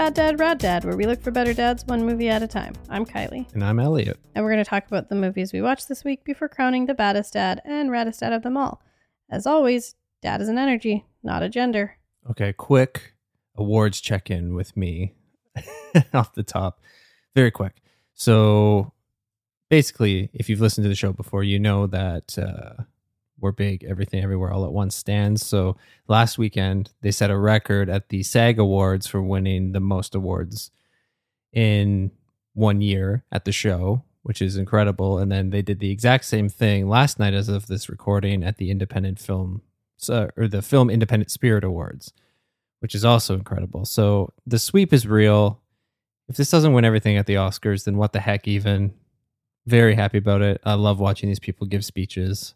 Bad Dad, Rad Dad, where we look for better dads one movie at a time. I'm Kylie, And I'm Elliott. and we're going to talk about the movies we watched this week before crowning the baddest dad and raddest dad of them all. As always, dad is an energy, not a gender. Okay, quick awards check in with me off the top. Very quick. So basically, if you've listened to the show before, you know that uh, we're big, everything, everywhere, all at once stands. So last weekend, they set a record at the SAG Awards for winning the most awards in one year at the show, which is incredible. And then they did the exact same thing last night, as of this recording, at the Independent Film or the Film Independent Spirit Awards, which is also incredible. So the sweep is real. If this doesn't win everything at the Oscars, then what the heck, even? Very happy about it. I love watching these people give speeches.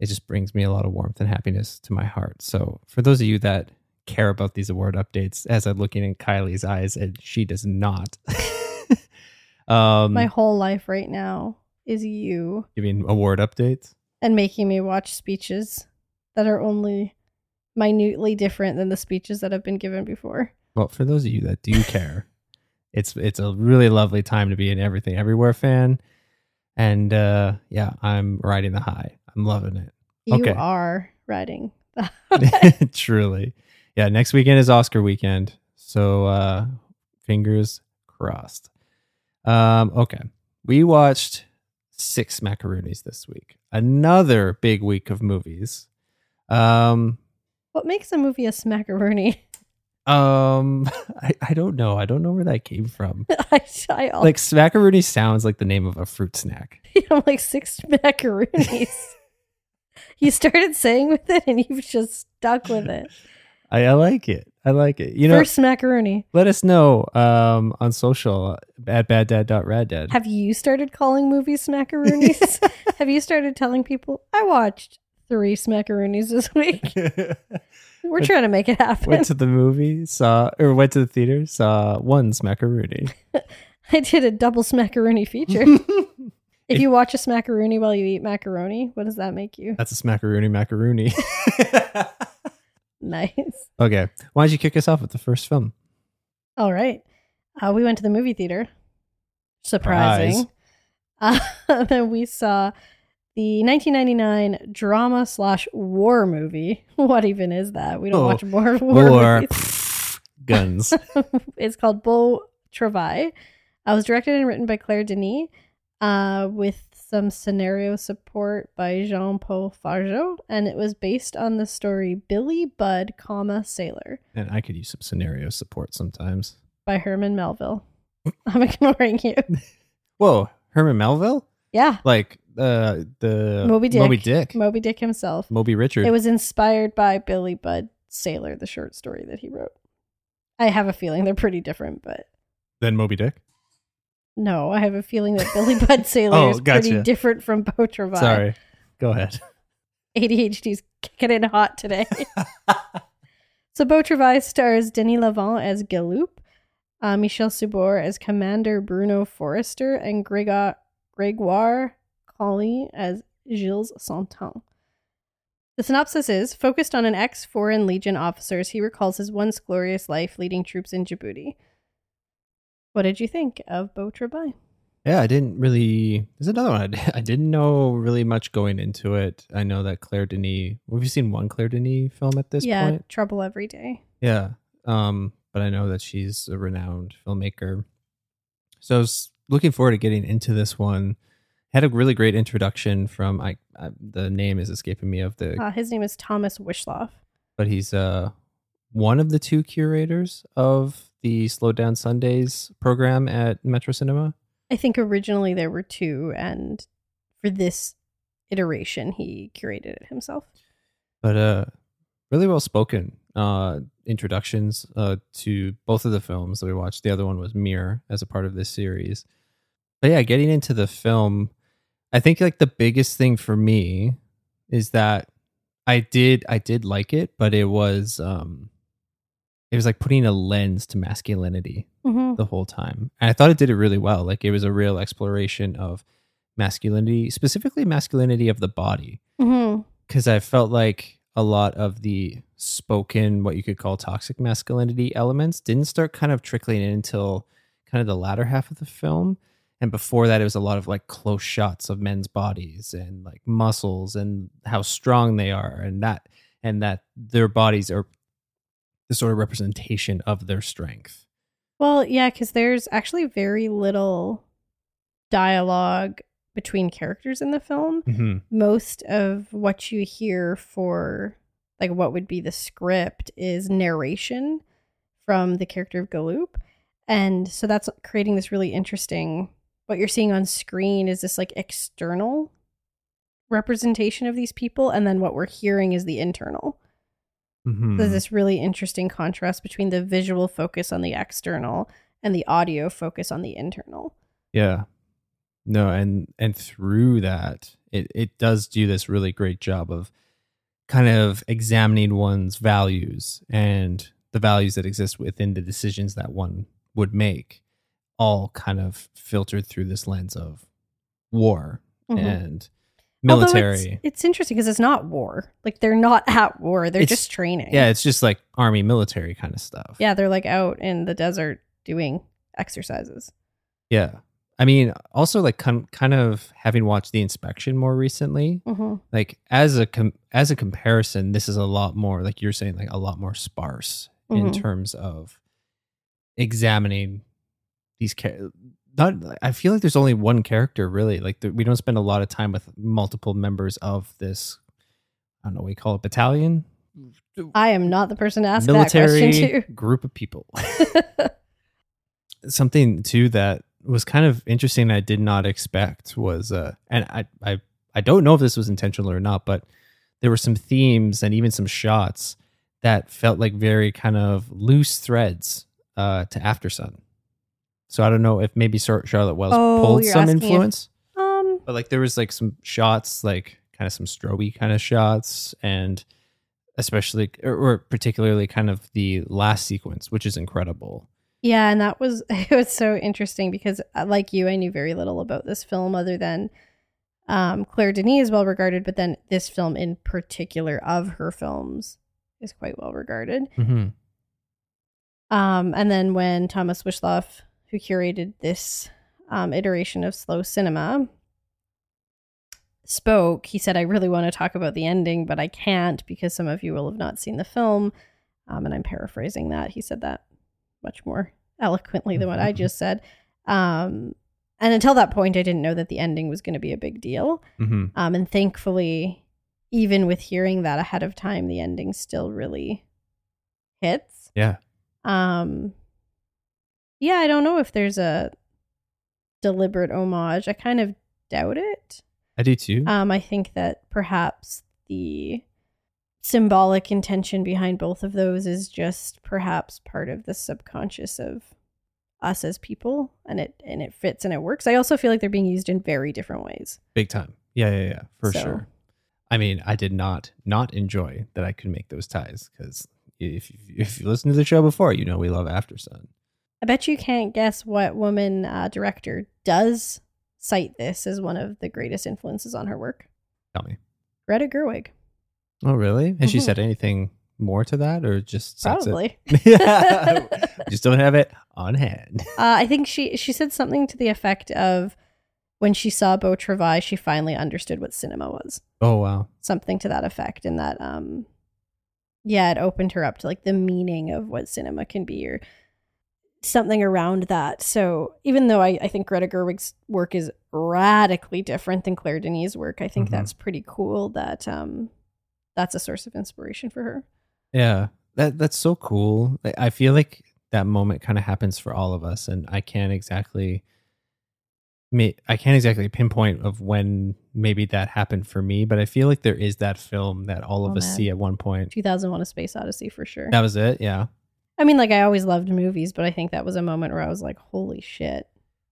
It just brings me a lot of warmth and happiness to my heart. So, for those of you that care about these award updates, as I'm looking in Kylie's eyes, and she does not. um, My whole life right now is you you mean award updates? and making me watch speeches that are only minutely different than the speeches that have been given before. Well, for those of you that do care, it's it's a really lovely time to be an Everything Everywhere fan, and uh, yeah, I'm riding the high. I'm loving it. You Okay. are riding. the- Truly, yeah. Next weekend is Oscar weekend, so uh, fingers crossed. Um, okay, we watched six macaroonies this week. Another big week of movies. Um, what makes a movie a smackaroonie? um, I, I don't know. I don't know where that came from. I, I like smackaroonie sounds like the name of a fruit snack. I'm like six macaroonies. You started saying with it and you've just stuck with it. I, I like it. I like it. You know, First macaroni. let us know um, on social at baddad.raddad. Have you started calling movies smackaroonies? Have you started telling people I watched three smackaroonies this week? We're trying to make it happen. went to the movie, saw or went to the theater, saw one smackaroonie. I did a double smackaroonie feature. If you watch a smackaroonie while you eat macaroni, what does that make you? That's a smackaroonie macaroni. Nice. okay, why don't you kick us off with the first film? All right. Uh, we went to the movie theater. Surprising. Uh, then we saw the 1999 drama slash war movie. What even is that? We don't Oh, watch more war, War movies. guns. it's called Beau Travail. I was directed and written by Claire Denis, uh, with some scenario support by Jean Paul Fargeau, and it was based on the story Billy Budd, comma Sailor and I could use some scenario support sometimes. by Herman Melville. I'm ignoring you. Whoa, Herman Melville? Yeah, Like uh, the Moby Dick. Moby Dick. Moby Dick himself. Moby Richard. It was inspired by Billy Budd Sailor, the short story that he wrote. I have a feeling they're pretty different, but Then Moby Dick. No, I have a feeling that Billy Budd Sailor Oh, is pretty different from Beau Travail. Sorry. Go ahead. ADHD's kicking in hot today. so Beau Travail stars Denis Lavant as Galoup, uh, Michel Subor as Commander Bruno Forrester, and Gregor, Gregoire Colin as Gilles Santon. The synopsis is focused on an ex Foreign Legion officer as he recalls his once glorious life leading troops in Djibouti. What did you think of Beau Travail? Yeah, I didn't really. There's another one. I, I didn't know really much going into it. I know that Claire Denis. Have you seen one Claire Denis film at this yeah, point? Trouble Every Day. Yeah. Um, but I know that she's a renowned filmmaker. So I was looking forward to getting into this one. Had a really great introduction from I, I the name is escaping me of the Uh, his name is Thomas Wishloff. but he's uh one of the two curators of the Slow Down Sundays program at Metro Cinema. I think originally there were two, and for this iteration, he curated it himself. but uh really well spoken uh introductions uh to both of the films that we watched the other one was mirror as a part of this series but yeah getting into the film i think like the biggest thing for me is that i did i did like it but it was um it was like putting a lens to masculinity Mm-hmm. the whole time. And I thought it did it really well. Like it was a real exploration of masculinity, specifically masculinity of the body. Mm-hmm. Because I felt like a lot of the spoken, what you could call toxic masculinity elements, didn't start kind of trickling in until kind of the latter half of the film. And before that, it was a lot of like close shots of men's bodies and like muscles and how strong they are, and that and that their bodies are the sort of representation of their strength. Well, yeah, because there's actually very little dialogue between characters in the film. Mm-hmm. Most of what you hear for like what would be the script is narration from the character of Galoup. And so that's creating this really interesting what you're seeing on screen is this like external representation of these people and then what we're hearing is the internal. Mm-hmm. There's this really interesting contrast between the visual focus on the external and the audio focus on the internal. Yeah. No, and and through that, it it does do this really great job of kind of examining one's values and the values that exist within the decisions that one would make, all kind of filtered through this lens of war Mhm. and Although it's- military. It's, interesting because it's not war. Like they're not at war. They're It's- just training. yeah, it's just like army military kind of stuff. Yeah, they're like out in the desert doing exercises. Yeah. I mean, also like com- kind of having watched the inspection more recently, hmm like as a com- as a comparison this is a lot more like you're saying like a lot more sparse in Mhm. terms of examining these not i feel like there's only one character really. Like there, we don't spend a lot of time with multiple members of this i don't know what you call it battalion? I am not the person to ask military that question group of people. Something too that was kind of interesting I did not expect was uh and I I I don't know if this was intentional or not, but there were some themes and even some shots that felt like very kind of loose threads uh to After Sun. So I don't know if maybe Char- Charlotte Wells Oh, pulled you're some asking if- influence, um, but like there was like some shots like kind of some stroby kind of shots and especially or, or particularly kind of the last sequence which is incredible. yeah, and that was it was so interesting because uh, like you, I knew very little about this film other than um, Claire Denis is well regarded, but then this film in particular of her films is quite well regarded. Mhm. Um, and then when Thomas Wishloff, who curated this um, iteration of slow cinema, spoke, he said, I really want to talk about the ending, but I can't because some of you will have not seen the film. Um, and I'm paraphrasing that. He said that much more eloquently than what I just said. Um, and until that point, I didn't know that the ending was going to be a big deal. Mhm. Um, and thankfully, even with hearing that ahead of time, the ending still really hits. Yeah. Um, yeah, I don't know if there's a deliberate homage. I kind of doubt it. I do too. Um, I think that perhaps the symbolic intention behind both of those is just perhaps part of the subconscious of us as people and it and it fits and it works. I also feel like they're being used in very different ways. Big time. Yeah, yeah, yeah, for So- sure. I mean, I did not not enjoy that I could make those ties because if if you listen to the show before, you know we love After Sun. I bet you can't guess what woman uh, director does cite this as one of the greatest influences on her work. Tell me. Greta Gerwig, Oh, really? Has she Mhm. said anything more to that, or just probably. yeah, just don't have it on hand. Uh, I think she she said something to the effect of when she saw Beau Travail, she finally understood what cinema was. Oh wow. Something to that effect, and that um, yeah, it opened her up to like the meaning of what cinema can be, or something around that. So even though I, I think Greta Gerwig's work is radically different than Claire Denis' work, I think Mhm. that's pretty cool. That um, that's a source of inspiration for her. Yeah, that that's so cool. I- I feel like that moment kind of happens for all of us, and I can't exactly, I can't exactly pinpoint of when maybe that happened for me, but I feel like there is that film that all of Oh, us man. see at one point. 2001: A Space Odyssey for sure. That was it. Yeah. I mean, like I always loved movies, but I think that was a moment where I was like, "Holy shit!"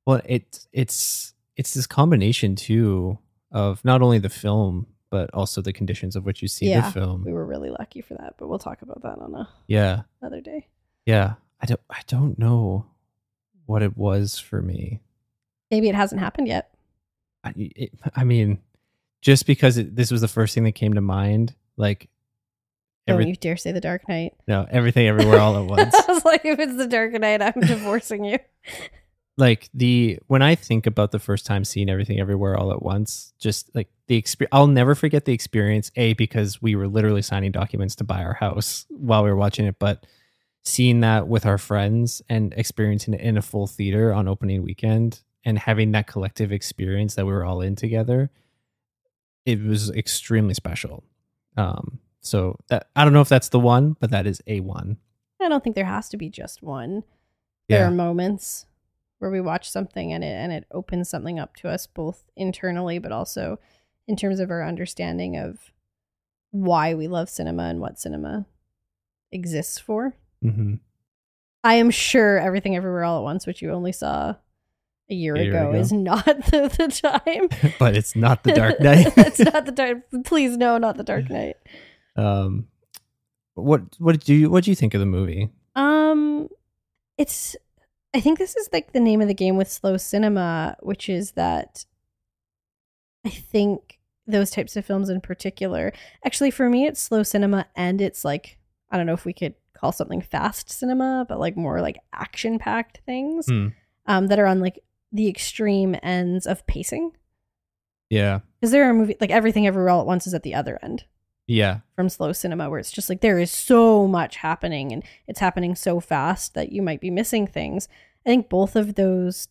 Well, it's it's it's this combination too of not only the film but also the conditions of which you see Yeah, the film. We were really lucky for that, but we'll talk about that on a, Yeah, another day. yeah. I don't I don't know what it was for me. Maybe it hasn't happened yet. I, it, I mean, just because it, this was the first thing that came to mind, like Don't you dare say the Dark Knight. no everything everywhere all at once. I was like, if it's the Dark Knight, I'm divorcing you. like the when I think about the first time seeing everything everywhere all at once, just like the experience, I'll never forget the experience. A because we were literally signing documents to buy our house while we were watching it, but seeing that with our friends and experiencing it in a full theater on opening weekend and having that collective experience that we were all in together, it was extremely special. Um, so that I don't know if that's the one, but that is a one. I don't think there has to be just one. There Yeah. are moments where we watch something and it and it opens something up to us both internally, but also in terms of our understanding of why we love cinema and what cinema exists for. Mm-hmm. I am sure everything everywhere all at once, which you only saw a year, A year ago, ago. is not the, the time. but it's not the Dark Knight. it's not the dark. Please, no, not the Dark Knight. Um, what what did you what do you think of the movie? Um, it's. I think this is like the name of the game with slow cinema, which is that. I think those types of films in particular, actually, for me, it's slow cinema, and it's like I don't know if we could call something fast cinema, but like more like action packed things Hmm. um, that are on like the extreme ends of pacing. Yeah, Because there are movies like everything everywhere all at once is at the other end yeah, from slow cinema where it's just like there is so much happening and it's happening so fast that you might be missing things. I think both of those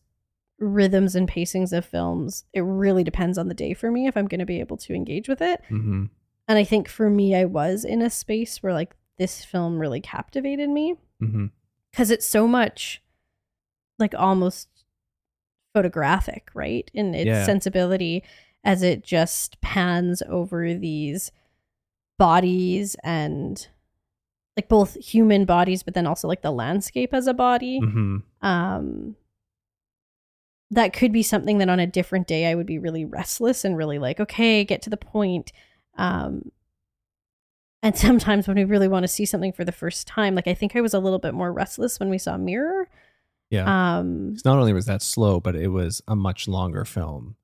rhythms and pacings of films, it really depends on the day for me if I'm going to be able to engage with it. mm-hmm. And I think for me, I was in a space where like this film really captivated me Mm-hmm. because it's so much like almost photographic, right? In its Yeah. sensibility as it just pans over these bodies and like both human bodies, but then also like the landscape as a body. Mm-hmm. Um, that could be something that on a different day I would be really restless and really like, okay, get to the point. Um, and sometimes when we really want to see something for the first time, like I think I was a little bit more restless when we saw Mirror. Yeah, Um, not only was that slow, but it was a much longer film.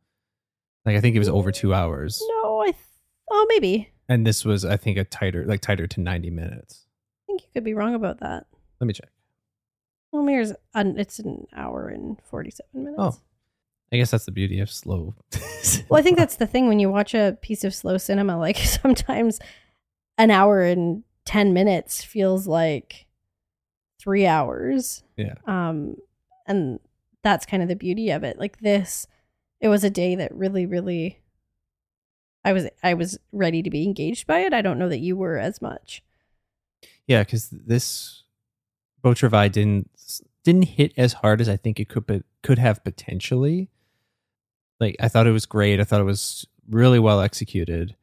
Like I think it was over two hours, no, I, th- oh, maybe. And this was I think a tighter, like tighter to ninety minutes. I think you could be wrong about that. Let me check. Well, Mirror's, an, it's an hour and 47 minutes. Oh. I guess that's the beauty of slow. Well, I think that's the thing when you watch a piece of slow cinema, like sometimes an hour and 10 minutes feels like three hours. Yeah. Um, and that's kind of the beauty of it. Like this, it was a day that really, really, I was, I was ready to be engaged by it. I don't know that you were as much. yeah, because this Travail didn't didn't hit as hard as I think it could but could have potentially. Like I thought it was great. I thought it was really well executed.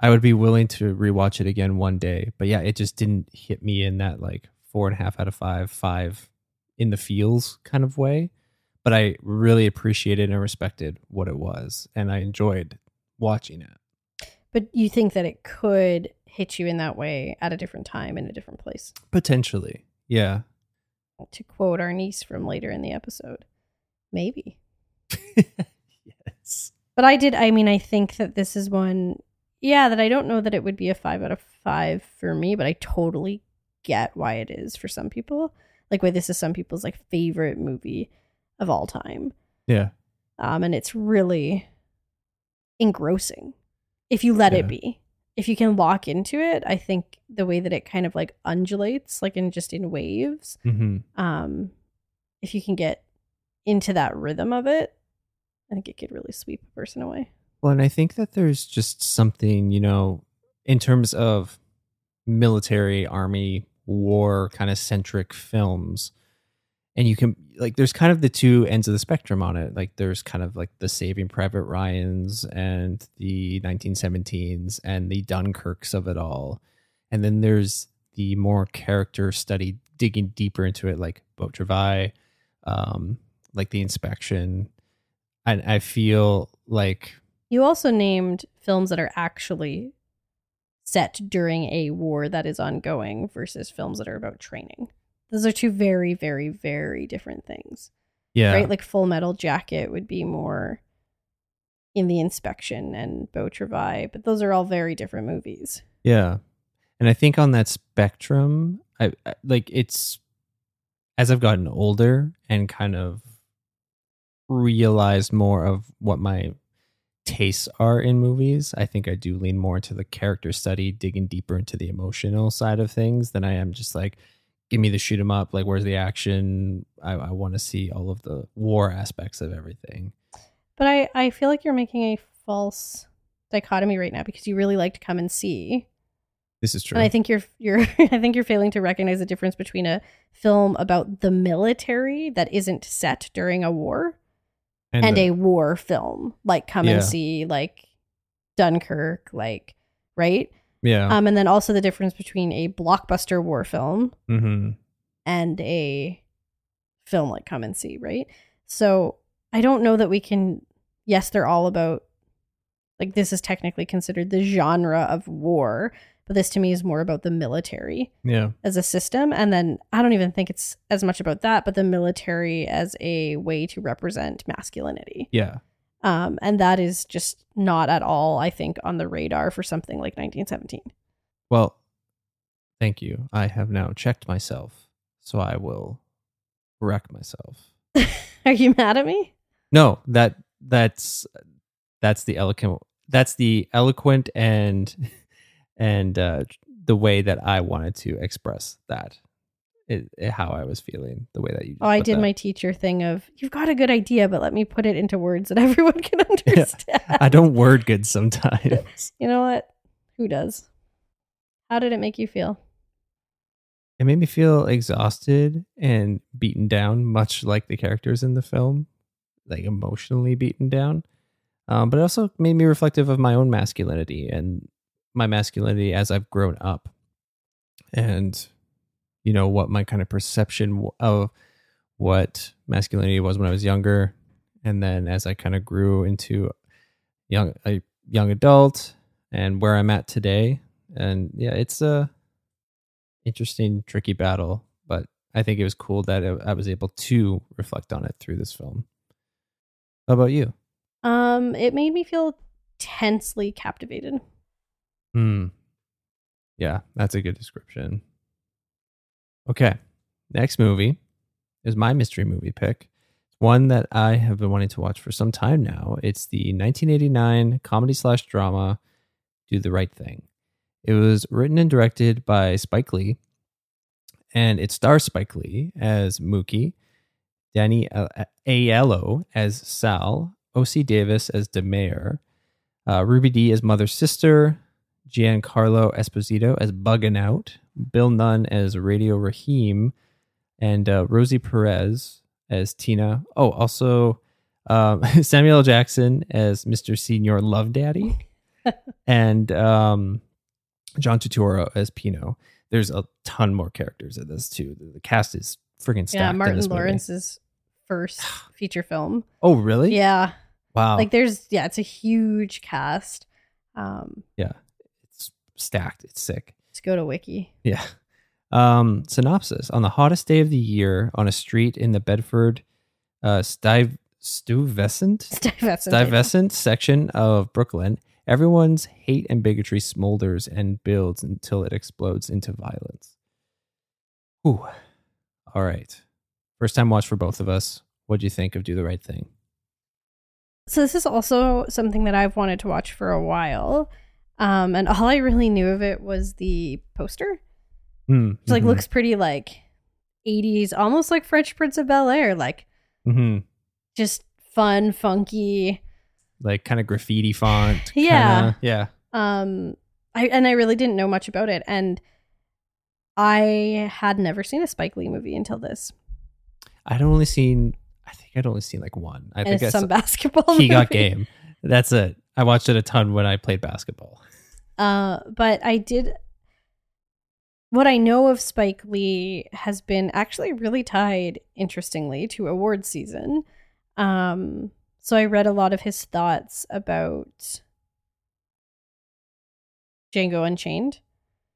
I would be willing to rewatch it again one day. But yeah, it just didn't hit me in that like four and a half out of five, five in the feels kind of way, but I really appreciated and respected what it was, and I enjoyed watching it. But you think that it could hit you in that way at a different time in a different place? Potentially, yeah. To quote our niece from later in the episode, maybe. yes. But I did. I mean, I think that this is one. Yeah, that I don't know that it would be a five out of five for me, but I totally get why it is for some people. Like why this is some people's like favorite movie of all time. Yeah. Um, and it's really engrossing if you let Yeah. it be. If you can lock into it, I think the way that it kind of like undulates, like in just in waves, hmm um, if you can get into that rhythm of it, I think it could really sweep a person away. Well, and I think that there's just something, you know, in terms of military, army, war kind of centric films. And you can, like, there's kind of the two ends of the spectrum on it. Like, there's kind of like the Saving Private Ryans and the 1917s and the Dunkirks of it all. And then there's the more character study, digging deeper into it, like Beau Travail, um, like The Inspection. And I feel like You also named films that are actually set during a war that is ongoing versus films that are about training. Those are two very, very, very different things. Yeah. right? Like Full Metal Jacket would be more in the inspection and Beau Travail, but those are all very different movies. yeah. And I think on that spectrum, I, I like it's as I've gotten older and kind of realized more of what my tastes are in movies, I think I do lean more into the character study, digging deeper into the emotional side of things than I am just like, give me the shoot 'em up, like where's the action? I, I want to see all of the war aspects of everything. But I, I feel like you're making a false dichotomy right now because you really like to come and see. This is true. And I think you're you're I think you're failing to recognize the difference between a film about the military that isn't set during a war and, the- a war film like come Yeah. and see like Dunkirk like right yeah. um and then also the difference between a blockbuster war film mm-hmm. and a film like come and see right so i don't know that we can yes they're all about like this is technically considered the genre of war but this to me is more about the military Yeah. as a system and then i don't even think it's as much about that but the military as a way to represent masculinity Yeah. Um and that is just not at all i think on the radar for something like 1917 Well, thank you. I have now checked myself, so I will correct myself. are you mad at me No, that that's that's the eloquent that's the eloquent and and uh, the way that I wanted to express that. It, it- how I was feeling, the way that you. Oh, I did that. my teacher thing of you've got a good idea, but let me put it into words that everyone can understand. I don't word good sometimes. You know what? Who does? How did it make you feel? it made me feel exhausted and beaten down, much like the characters in the film, like emotionally beaten down. Um, but it also made me reflective of my own masculinity and my masculinity as I've grown up, and you know what my kind of perception of what masculinity was when I was younger, and then as I kind of grew into young a young adult and where I'm at today. And yeah, it's a interesting, tricky battle, but I think it was cool that I I was able to reflect on it through this film. How about you? Um, it made me feel tensely captivated. Hmm. Yeah, that's a good description. Okay. Next movie is my mystery movie pick. One that I have been wanting to watch for some time now. It's the 1989 comedy slash drama Do the Right Thing. It was written and directed by Spike Lee, and it stars Spike Lee as Mookie, Danny Aiello as Sal, Ossie Davis as Da Mayor, uh, Ruby Dee as Mother Sister, Giancarlo Esposito as Buggin' Out, Bill Nunn as Radio Rahim, and uh, Rosie Perez as Tina. Oh, also um, Samuel Jackson as Mr. Senior Love Daddy, and um, John Turturro as Pino. There's a ton more characters in this too. The- cast is freaking stacked. Yeah, Martin. Lawrence's first feature film. Oh, really? Yeah. Wow. Like there's yeah, it's a huge cast. Um yeah, it's stacked. It's sick. Just go to wiki. Yeah. Um, synopsis: On the hottest day of the year, on a street in the Bedford, uh, Stiv- Stuyvesant, Stuyvesant. Stuyvesant section of Brooklyn, everyone's hate and bigotry smolders and builds until it explodes into violence. Ooh. All right. First time watch for both of us. What do you think of Do the Right Thing? So this is also something that I've wanted to watch for a while. Um and all I really knew of it was the poster. Mm, Which like looks pretty like 80s, almost like Fresh Prince of Bel Air, like mhm. just fun, funky. like kind of graffiti font. Yeah. kinda- yeah. Um I and I really didn't know much about it and I had never seen a Spike Lee movie until this. I'd only seen. I think I'd only seen like one. I and think some basketball he got game. That's it. I watched it a ton when I played basketball. Uh, but I did. What I know of Spike Lee has been actually really tied, interestingly, to awards season. Um, so I read a lot of his thoughts about Django Unchained.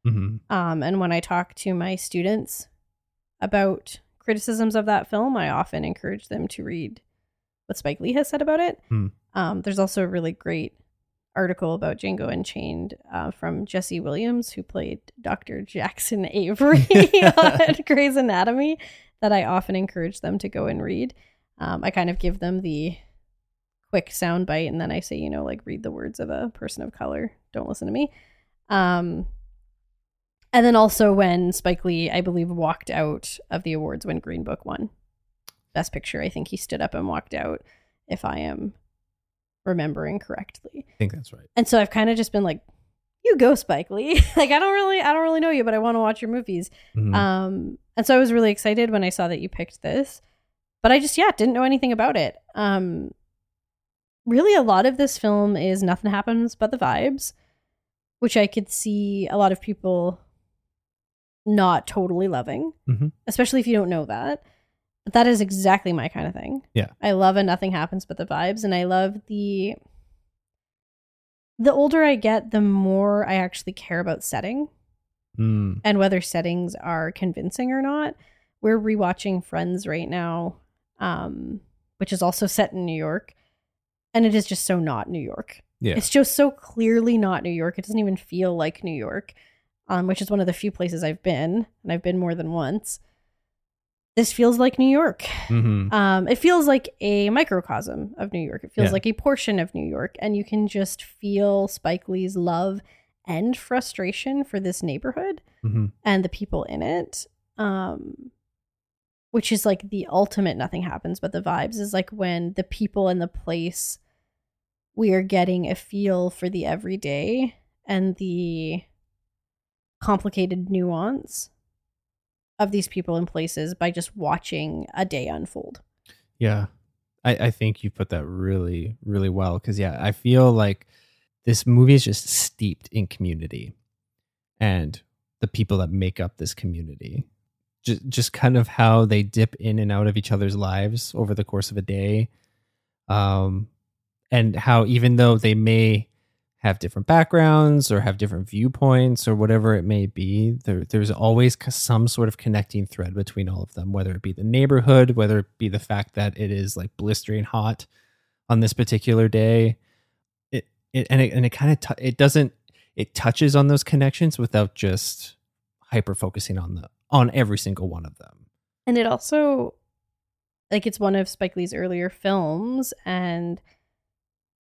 hmm Um, and when I talk to my students about criticisms of that film, I often encourage them to read what Spike Lee has said about it. Hmm. Um, there's also a really great article about Django Unchained uh, from Jesse Williams, who played Dr. Jackson Avery on Grey's Anatomy, that I often encourage them to go and read. Um, I kind of give them the quick sound bite, and then I say, you know, like read the words of a person of color. Don't listen to me. Um, and then also when Spike Lee, I believe, walked out of the awards when Green Book won Best Picture. I think he stood up and walked out, if I am remembering correctly. I think that's right. And so I've kind of just been like, you go, Spike Lee. like I don't really I don't really know you, but I want to watch your movies. Mhm. Um and so I was really excited when I saw that you picked this. But I just yeah, didn't know anything about it. Um really a lot of this film is nothing happens but the vibes, which I could see a lot of people not totally loving, Mhm. especially if you don't know that. That is exactly my kind of thing. Yeah. I love a nothing happens but the vibes and I love the the older I get, the more I actually care about setting Mm. and whether settings are convincing or not. We're rewatching Friends right now, um, which is also set in New York, and it is just so not New York. Yeah. It's just so clearly not New York. It doesn't even feel like New York, um, which is one of the few places I've been, and I've been more than once. This feels like New York. hmm Um, it feels like a microcosm of New York. It feels Yeah. like a portion of New York, and you can just feel Spike Lee's love and frustration for this neighborhood hmm and the people in it. Um, which is like the ultimate nothing happens, but the vibes is like when the people in the place we are getting a feel for the everyday and the complicated nuance of these people and places by just watching a day unfold. Yeah. I, I think you put that really, really well. Cause yeah, I feel like this movie is just steeped in community and the people that make up this community. Just, just kind of how they dip in and out of each other's lives over the course of a day. Um, and how even though they may have different backgrounds or have different viewpoints or whatever it may be, there, there's always some sort of connecting thread between all of them, whether it be the neighborhood, whether it be the fact that it is like blistering hot on this particular day. It, it and it and it kind of t- it doesn't it touches on those connections without just hyper focusing on the on every single one of them. And it also like it's one of Spike Lee's earlier films and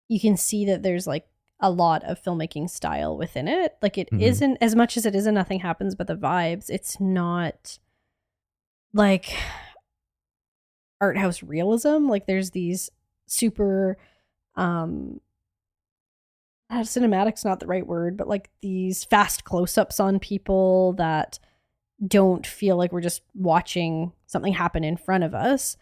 you can see that there's like a lot of filmmaking style within it. Like it Mhm. not as much as it isn't nothing happens but the vibes. It's not like art house realism. Like there's these super um uh, cinematic's not the right word, but like these fast close-ups on people that don't feel like we're just watching something happen in front of us.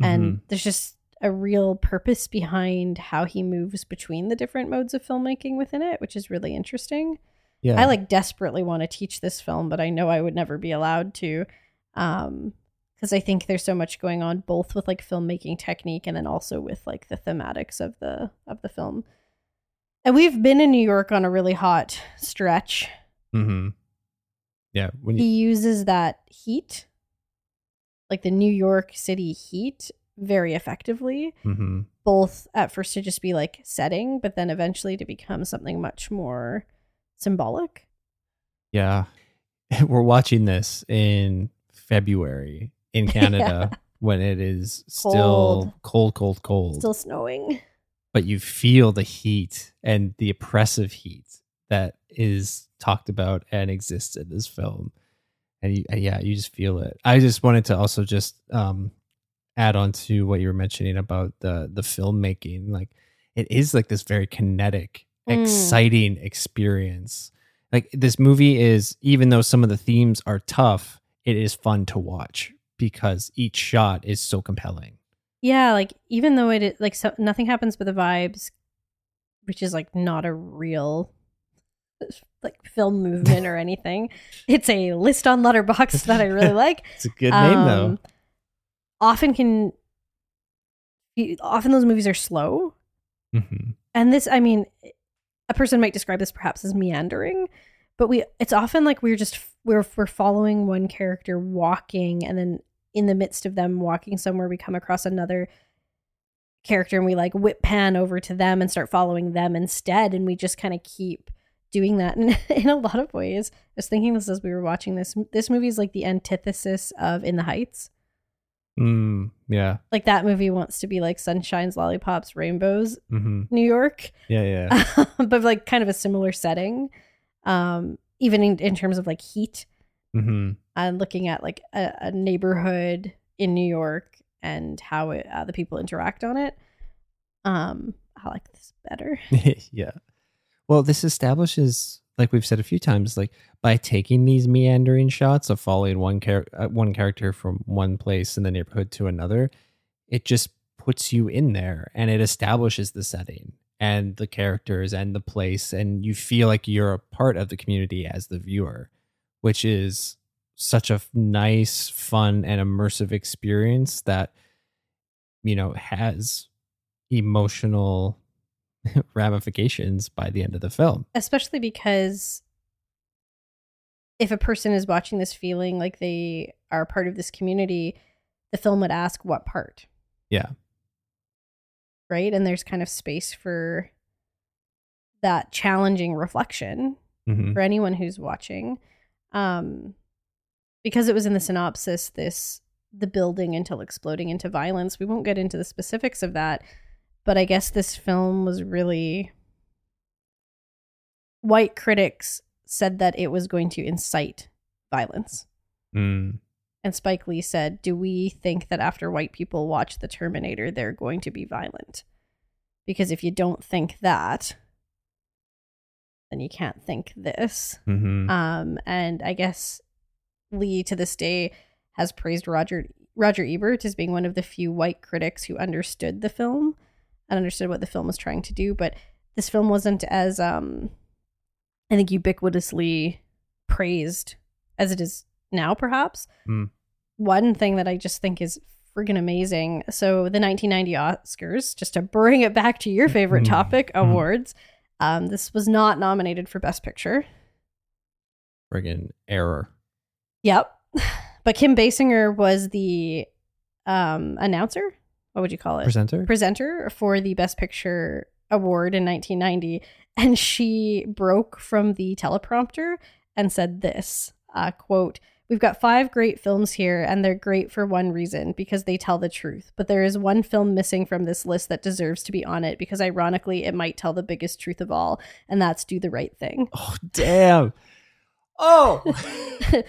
And Mhm. there's just a real purpose behind how he moves between the different modes of filmmaking within it, which is really interesting. yeah, I like desperately want to teach this film, but I know I would never be allowed to. Um, because I think there's so much going on both with like filmmaking technique and then also with like the thematics of the of the film. And we've been in New York on a really hot stretch. Mm-hmm. Yeah. When you, He uses that heat, like the New York City heat, very effectively. mm-hmm. Both at first to just be like setting, but then eventually to become something much more symbolic. Yeah. We're watching this in February in Canada when it is still cold, cold, cold. Still snowing. but you feel the heat and the oppressive heat that is talked about and exists in this film. And you, and yeah, you just feel it. I just wanted to also just um, add on to what you were mentioning about the the filmmaking. Like it is like this very kinetic, Mm. exciting experience. Like this movie is, even though some of the themes are tough, it is fun to watch because each shot is so compelling. Yeah, like even though it is like so, nothing happens but the vibes, which is like not a real like film movement or anything. It's a list on Letterboxd that I really like. It's a good name though. Often can often those movies are slow, hmm and this I mean, a person might describe this perhaps as meandering, but we it's often like we're just we're we're following one character walking, and then in the midst of them walking somewhere, we come across another character and we like whip pan over to them and start following them instead. And we just kind of keep doing that. And in a lot of ways i was thinking this as we were watching this this movie is like the antithesis of in the heights Mm, yeah. like that movie wants to be like sunshines lollipops rainbows hmm new york Yeah, yeah. but like kind of a similar setting um even in, in terms of like heat Mm-hmm. and looking at like a, a neighborhood in new york and how it, uh, the people interact on it um i like this better yeah. Well, this establishes, like we've said a few times, like by taking these meandering shots of following one char- uh, one character from one place in the neighborhood to another, it just puts you in there and it establishes the setting and the characters and the place, and you feel like you're a part of the community as the viewer, which is such a nice, fun, and immersive experience that you know has emotional ramifications by the end of the film. especially because if a person is watching this feeling like they are part of this community the film would ask what part Yeah. right and there's kind of space for that challenging reflection hmm for anyone who's watching um because it was in the synopsis this the building until exploding into violence we won't get into the specifics of that but i guess this film was really white critics said that it was going to incite violence. Mm. and spike lee said do we think that after white people watch the terminator they're going to be violent? Because if you don't think that then you can't think this. Hmm um, and I guess Lee to this day has praised Roger Roger Ebert as being one of the few white critics who understood the film and understood what the film was trying to do. But this film wasn't as um, I think ubiquitously praised as it is now, perhaps. Mm. One thing that I just think is freaking amazing. So the 1990 Oscars, just to bring it back to your favorite Mhm. topic, Mhm. awards. Um, this was not nominated for Best Picture. Friggin' error. Yep. But Kim Basinger was the um, announcer. What would you call it? Presenter? Presenter for the Best Picture award in 1990. And she broke from the teleprompter and said this uh, quote, We've got five great films here, and they're great for one reason because they tell the truth. But there is one film missing from this list that deserves to be on it because, ironically, it might tell the biggest truth of all, and that's Do the Right Thing. oh, damn. Oh,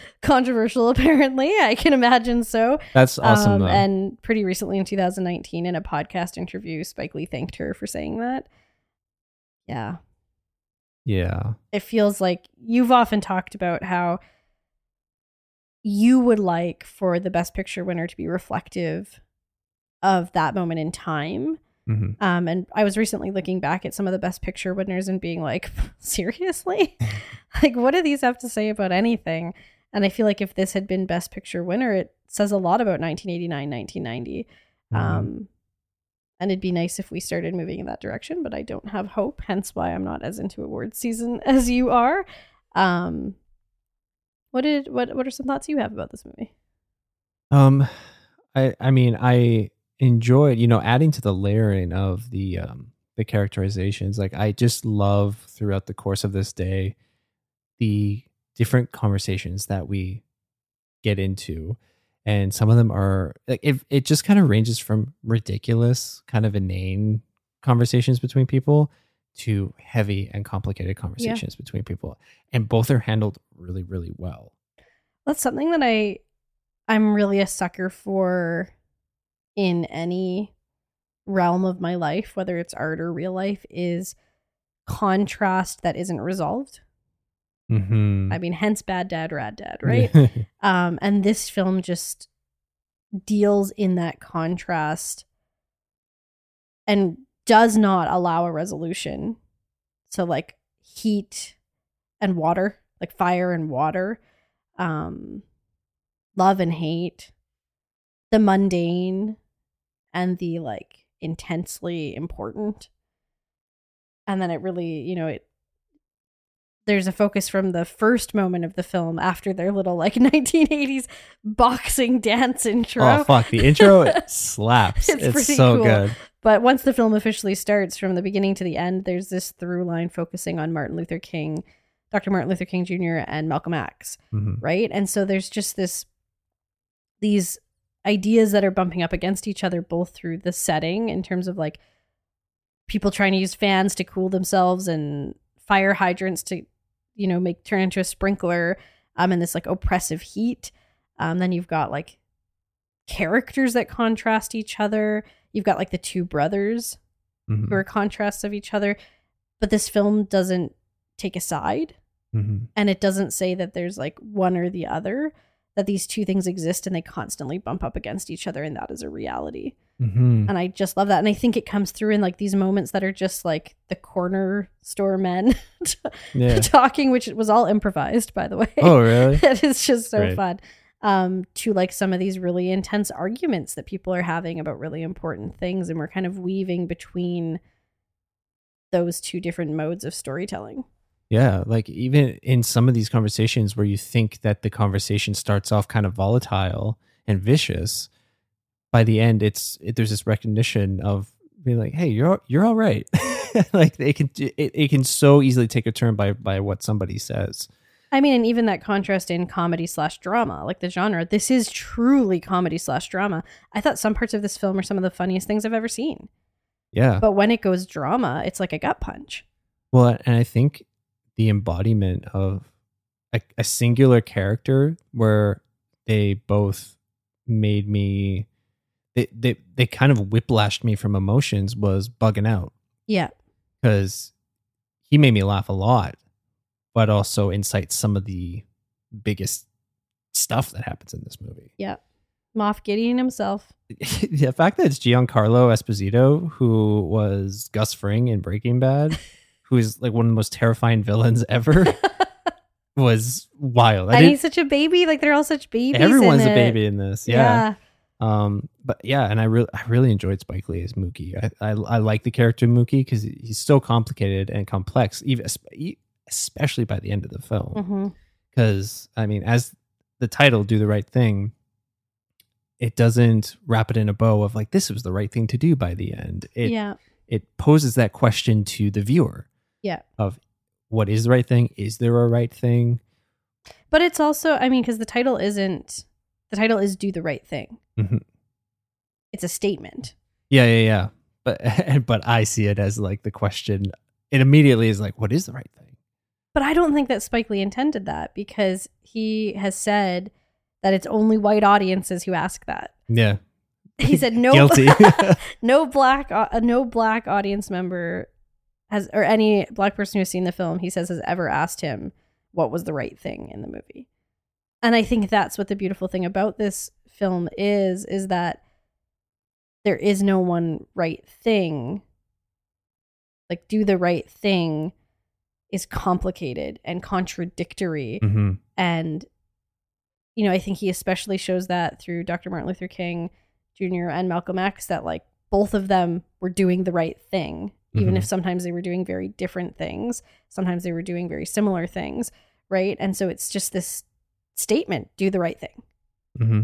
Controversial, apparently. I can imagine so. that's awesome. Um, and pretty recently in 2019, in a podcast interview, Spike Lee thanked her for saying that. Yeah. yeah. It feels like you've often talked about how you would like for the best picture winner to be reflective of that moment in time. Hmm Um, and I was recently looking back at some of the best picture winners and being like, seriously? like, what do these have to say about anything? And I feel like if this had been Best Picture winner, it says a lot about 1989, 1990. Mhm. Um, and it'd be nice if we started moving in that direction, but I don't have hope. Hence why I'm not as into awards season as you are. Um, what did what what are some thoughts you have about this movie? Um, I I mean I enjoyed you know adding to the layering of the um the characterizations. Like I just love throughout the course of this day the different conversations that we get into, and some of them are like it. It just kind of ranges from ridiculous, kind of inane conversations between people to heavy and complicated conversations between people, and both are handled really really well. That's something that I I'm really a sucker for in any realm of my life, whether it's art or real life, is contrast that isn't resolved. Mm-hmm. I mean, hence bad dad, rad dad, right? um, and this film just deals in that contrast and does not allow a resolution. So like heat and water, like fire and water, um, love and hate, the mundane and the like intensely important. And then it really, you know, it there's a focus from the first moment of the film after their little like 1980s boxing dance intro. Oh fuck! The intro slaps. It's It's, pretty so cool. good. But once the film officially starts, from the beginning to the end, there's this through line focusing on Martin Luther King, Dr. Martin Luther King Jr., and Malcolm X, Mhm. right? And so there's just this, these ideas that are bumping up against each other, both through the setting in terms of like people trying to use fans to cool themselves and fire hydrants to, you know, make turn into a sprinkler, um, and this like oppressive heat. Um, then you've got like characters that contrast each other. You've got like the two brothers Mhm. who are contrasts of each other. But this film doesn't take a side Mhm. and it doesn't say that there's like one or the other, that these two things exist and they constantly bump up against each other and that is a reality. Mhm. And I just love that. And I think it comes through in like these moments that are just like the corner store men Yeah. talking, which was all improvised, by the way. Oh really? it is just so fun um to like some of these really intense arguments that people are having about really important things and we're kind of weaving between those two different modes of storytelling Yeah, like even in some of these conversations where you think that the conversation starts off kind of volatile and vicious, by the end it's it, there's this recognition of being like, "Hey, you're you're all right." like they can it, it can so easily take a turn by by what somebody says. i mean and even that contrast in comedy slash drama like the genre this is truly comedy slash drama i thought some parts of this film are some of the funniest things i've ever seen Yeah. but when it goes drama it's like a gut punch Well, and I think the embodiment of a, a singular character where they both made me they, they they kind of whiplashed me from emotions was Buggin' Out. Yeah. Because he made me laugh a lot, but also incites some of the biggest stuff that happens in this movie. yeah. Moff gideon himself. The fact that it's Giancarlo Esposito, who was Gus Fring in Breaking Bad, who is like one of the most terrifying villains ever, was wild. I and he's such a baby like they're all such babies everyone's a baby in this. Yeah. Um, but yeah, and I really, I really enjoyed Spike Lee as Mookie. I, I, I like the character Mookie because he's so complicated and complex, even especially by the end of the film. Because I mean, as the title "Do the Right Thing," it doesn't wrap it in a bow of like this was the right thing to do by the end. It yeah it poses that question to the viewer yeah of what is the right thing? Is there a right thing? But it's also, I mean, because the title isn't, the title is Do the Right Thing. Mhm. It's a statement. Yeah, yeah, yeah. But but I see it as like the question. It immediately is like, what is the right thing? But I don't think that Spike Lee intended that because he has said that it's only white audiences who ask that. Yeah, He said no, guilty. no black, uh, no black audience member has, or any black person who's seen the film, he says has ever asked him what was the right thing in the movie. And I think that's what the beautiful thing about this film is, is that there is no one right thing. Like, do the right thing is complicated and contradictory hmm and you know, I think he especially shows that through Dr. Martin Luther King Jr. and Malcolm X that like both of them were doing the right thing, even Mhm. if sometimes they were doing very different things. Sometimes they were doing very similar things, right? And so it's just this statement: do the right thing. hmm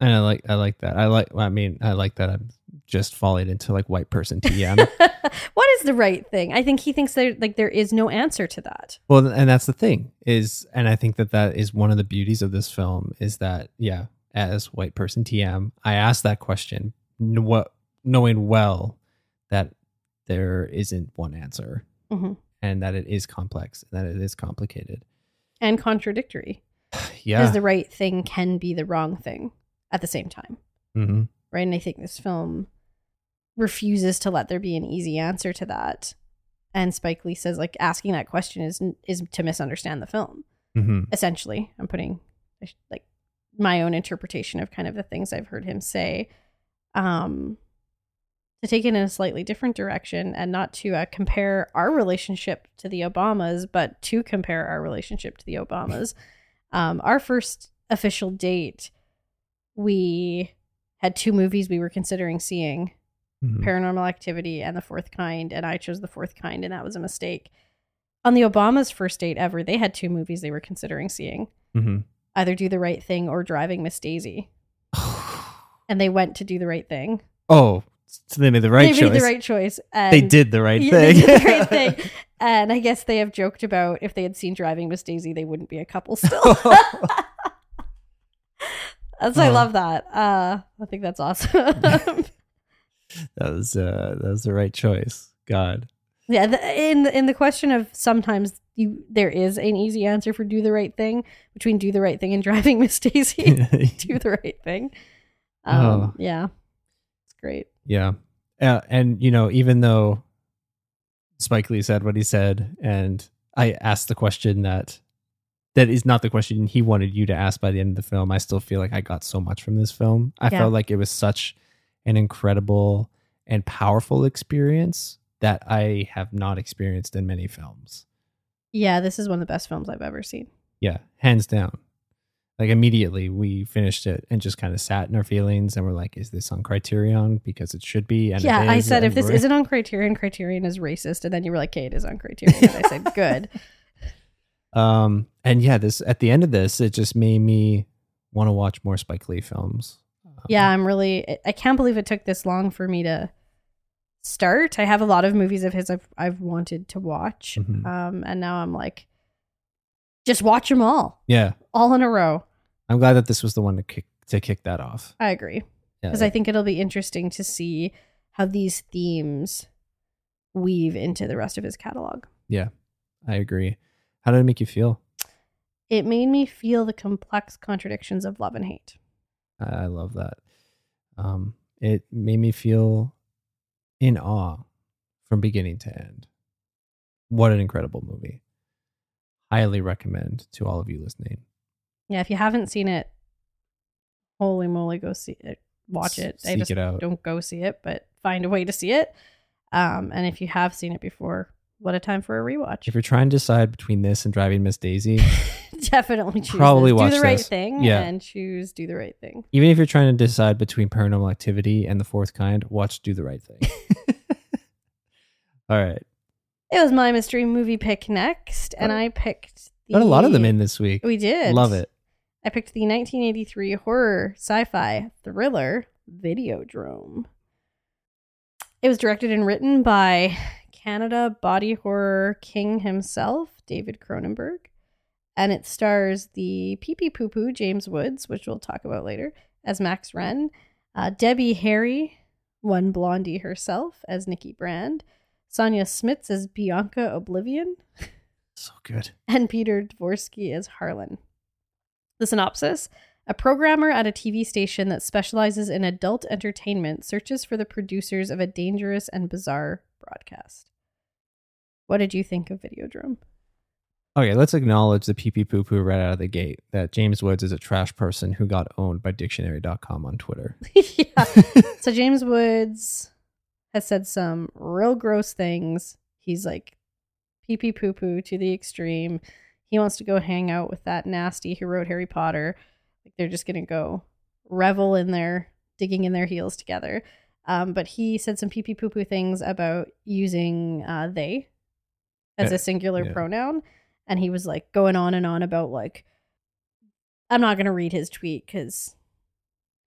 And I like I like that. I like. I mean, I like that. I'm just falling into like white person TM. what is the right thing? I think he thinks that like there is no answer to that. well, and that's the thing is, and I think that that is one of the beauties of this film is that yeah, as white person TM, I asked that question, what knowing well that there isn't one answer Mhm. and that it is complex and that it is complicated. And contradictory. Yeah. Because the right thing can be the wrong thing at the same time. hmm right? And I think this film refuses to let there be an easy answer to that. And Spike Lee says like asking that question is is to misunderstand the film. hmm Essentially, I'm putting like my own interpretation of kind of the things I've heard him say. Um, to take it in a slightly different direction and not to uh, compare our relationship to the Obamas, but to compare our relationship to the Obamas. Um, our first official date, we had two movies we were considering seeing hmm Paranormal Activity and The Fourth Kind, and I chose The Fourth Kind, and that was a mistake. On the Obamas' first date ever, they had two movies they were considering seeing hmm either Do the Right Thing or Driving Miss Daisy. And they went to do the right thing. Oh, so they made the right they choice. made the right choice. They did the right Yeah, thing. They did the right thing. And I guess they have joked about if they had seen Driving Miss Daisy, they wouldn't be a couple still. That's I Oh. love that. Uh, I think that's awesome. that was uh, that was the right choice. God. yeah, the, in in the question of sometimes you there is an easy answer for do the right thing between do the right thing and driving Miss Daisy. do the right thing. Um, Oh. Yeah, great. Yeah. Uh, and, you know, even though Spike Lee said what he said, and I asked the question that that is not the question he wanted you to ask by the end of the film, I still feel like I got so much from this film. I Yeah. felt like it was such an incredible and powerful experience that I have not experienced in many films. Yeah, this is one of the best films I've ever seen. Yeah, hands down. Like immediately we finished it and just kind of sat in our feelings and we're like, is this on Criterion? Because it should be. And yeah, I said if this isn't on Criterion, Criterion is racist, and then you were like, "Okay, it is on Criterion." And I said, "Good." Um, and yeah, this at the end of this, it just made me want to watch more Spike Lee films. Um, Yeah, I'm really. I can't believe it took this long for me to start. I have a lot of movies of his I've I've wanted to watch, Mhm. um, and now I'm like, just watch them all, yeah. all in a row. I'm glad that this was the one to kick to kick that off. I agree Yeah, because I think it'll be interesting to see how these themes weave into the rest of his catalog. Yeah. I agree. How did it make you feel? It made me feel the complex contradictions of love and hate. I I love that. Um, it made me feel in awe from beginning to end. What an incredible movie! Highly recommend to all of you listening. Yeah, if you haven't seen it, holy moly, go see it. Watch it. I Seek just it out. don't go see it, but find a way to see it. Um, and if you have seen it before, what a time for a rewatch. If you're trying to decide between this and Driving Miss Daisy, Definitely choose Probably this. watch do the right this. thing Yeah. and choose do the right thing. even if you're trying to decide between Paranormal Activity and The Fourth Kind, watch Do the Right Thing. all right, It was my mystery movie pick next, and I picked the, got a lot of them in this week. We did. Love it. I picked the 1983 horror sci-fi thriller Videodrome. It was directed and written by Canada body horror king himself, David Cronenberg, and it stars the pee pee poo poo James Woods, which we'll talk about later, as Max Renn, uh, Debbie Harry, one blondie herself, as Nikki Brand, Sonja Smits as Bianca O'Blivion, So good. and Peter Dvorsky as Harlan. The synopsis A programmer at a TV station that specializes in adult entertainment searches for the producers of a dangerous and bizarre broadcast. What did you think of Videodrome? Okay, let's acknowledge the pee pee poo poo right out of the gate that James Woods is a trash person who got owned by dictionary.com on Twitter. yeah. So James Woods has said some real gross things. He's like pee pee poo poo to the extreme. he wants to go hang out with that nasty who wrote Harry Potter. Like they're just gonna go revel in their digging in their heels together. Um, but he said some pee pee poo poo things about using uh, they as a singular yeah. pronoun, and he was like going on and on about like I'm not gonna read his tweet because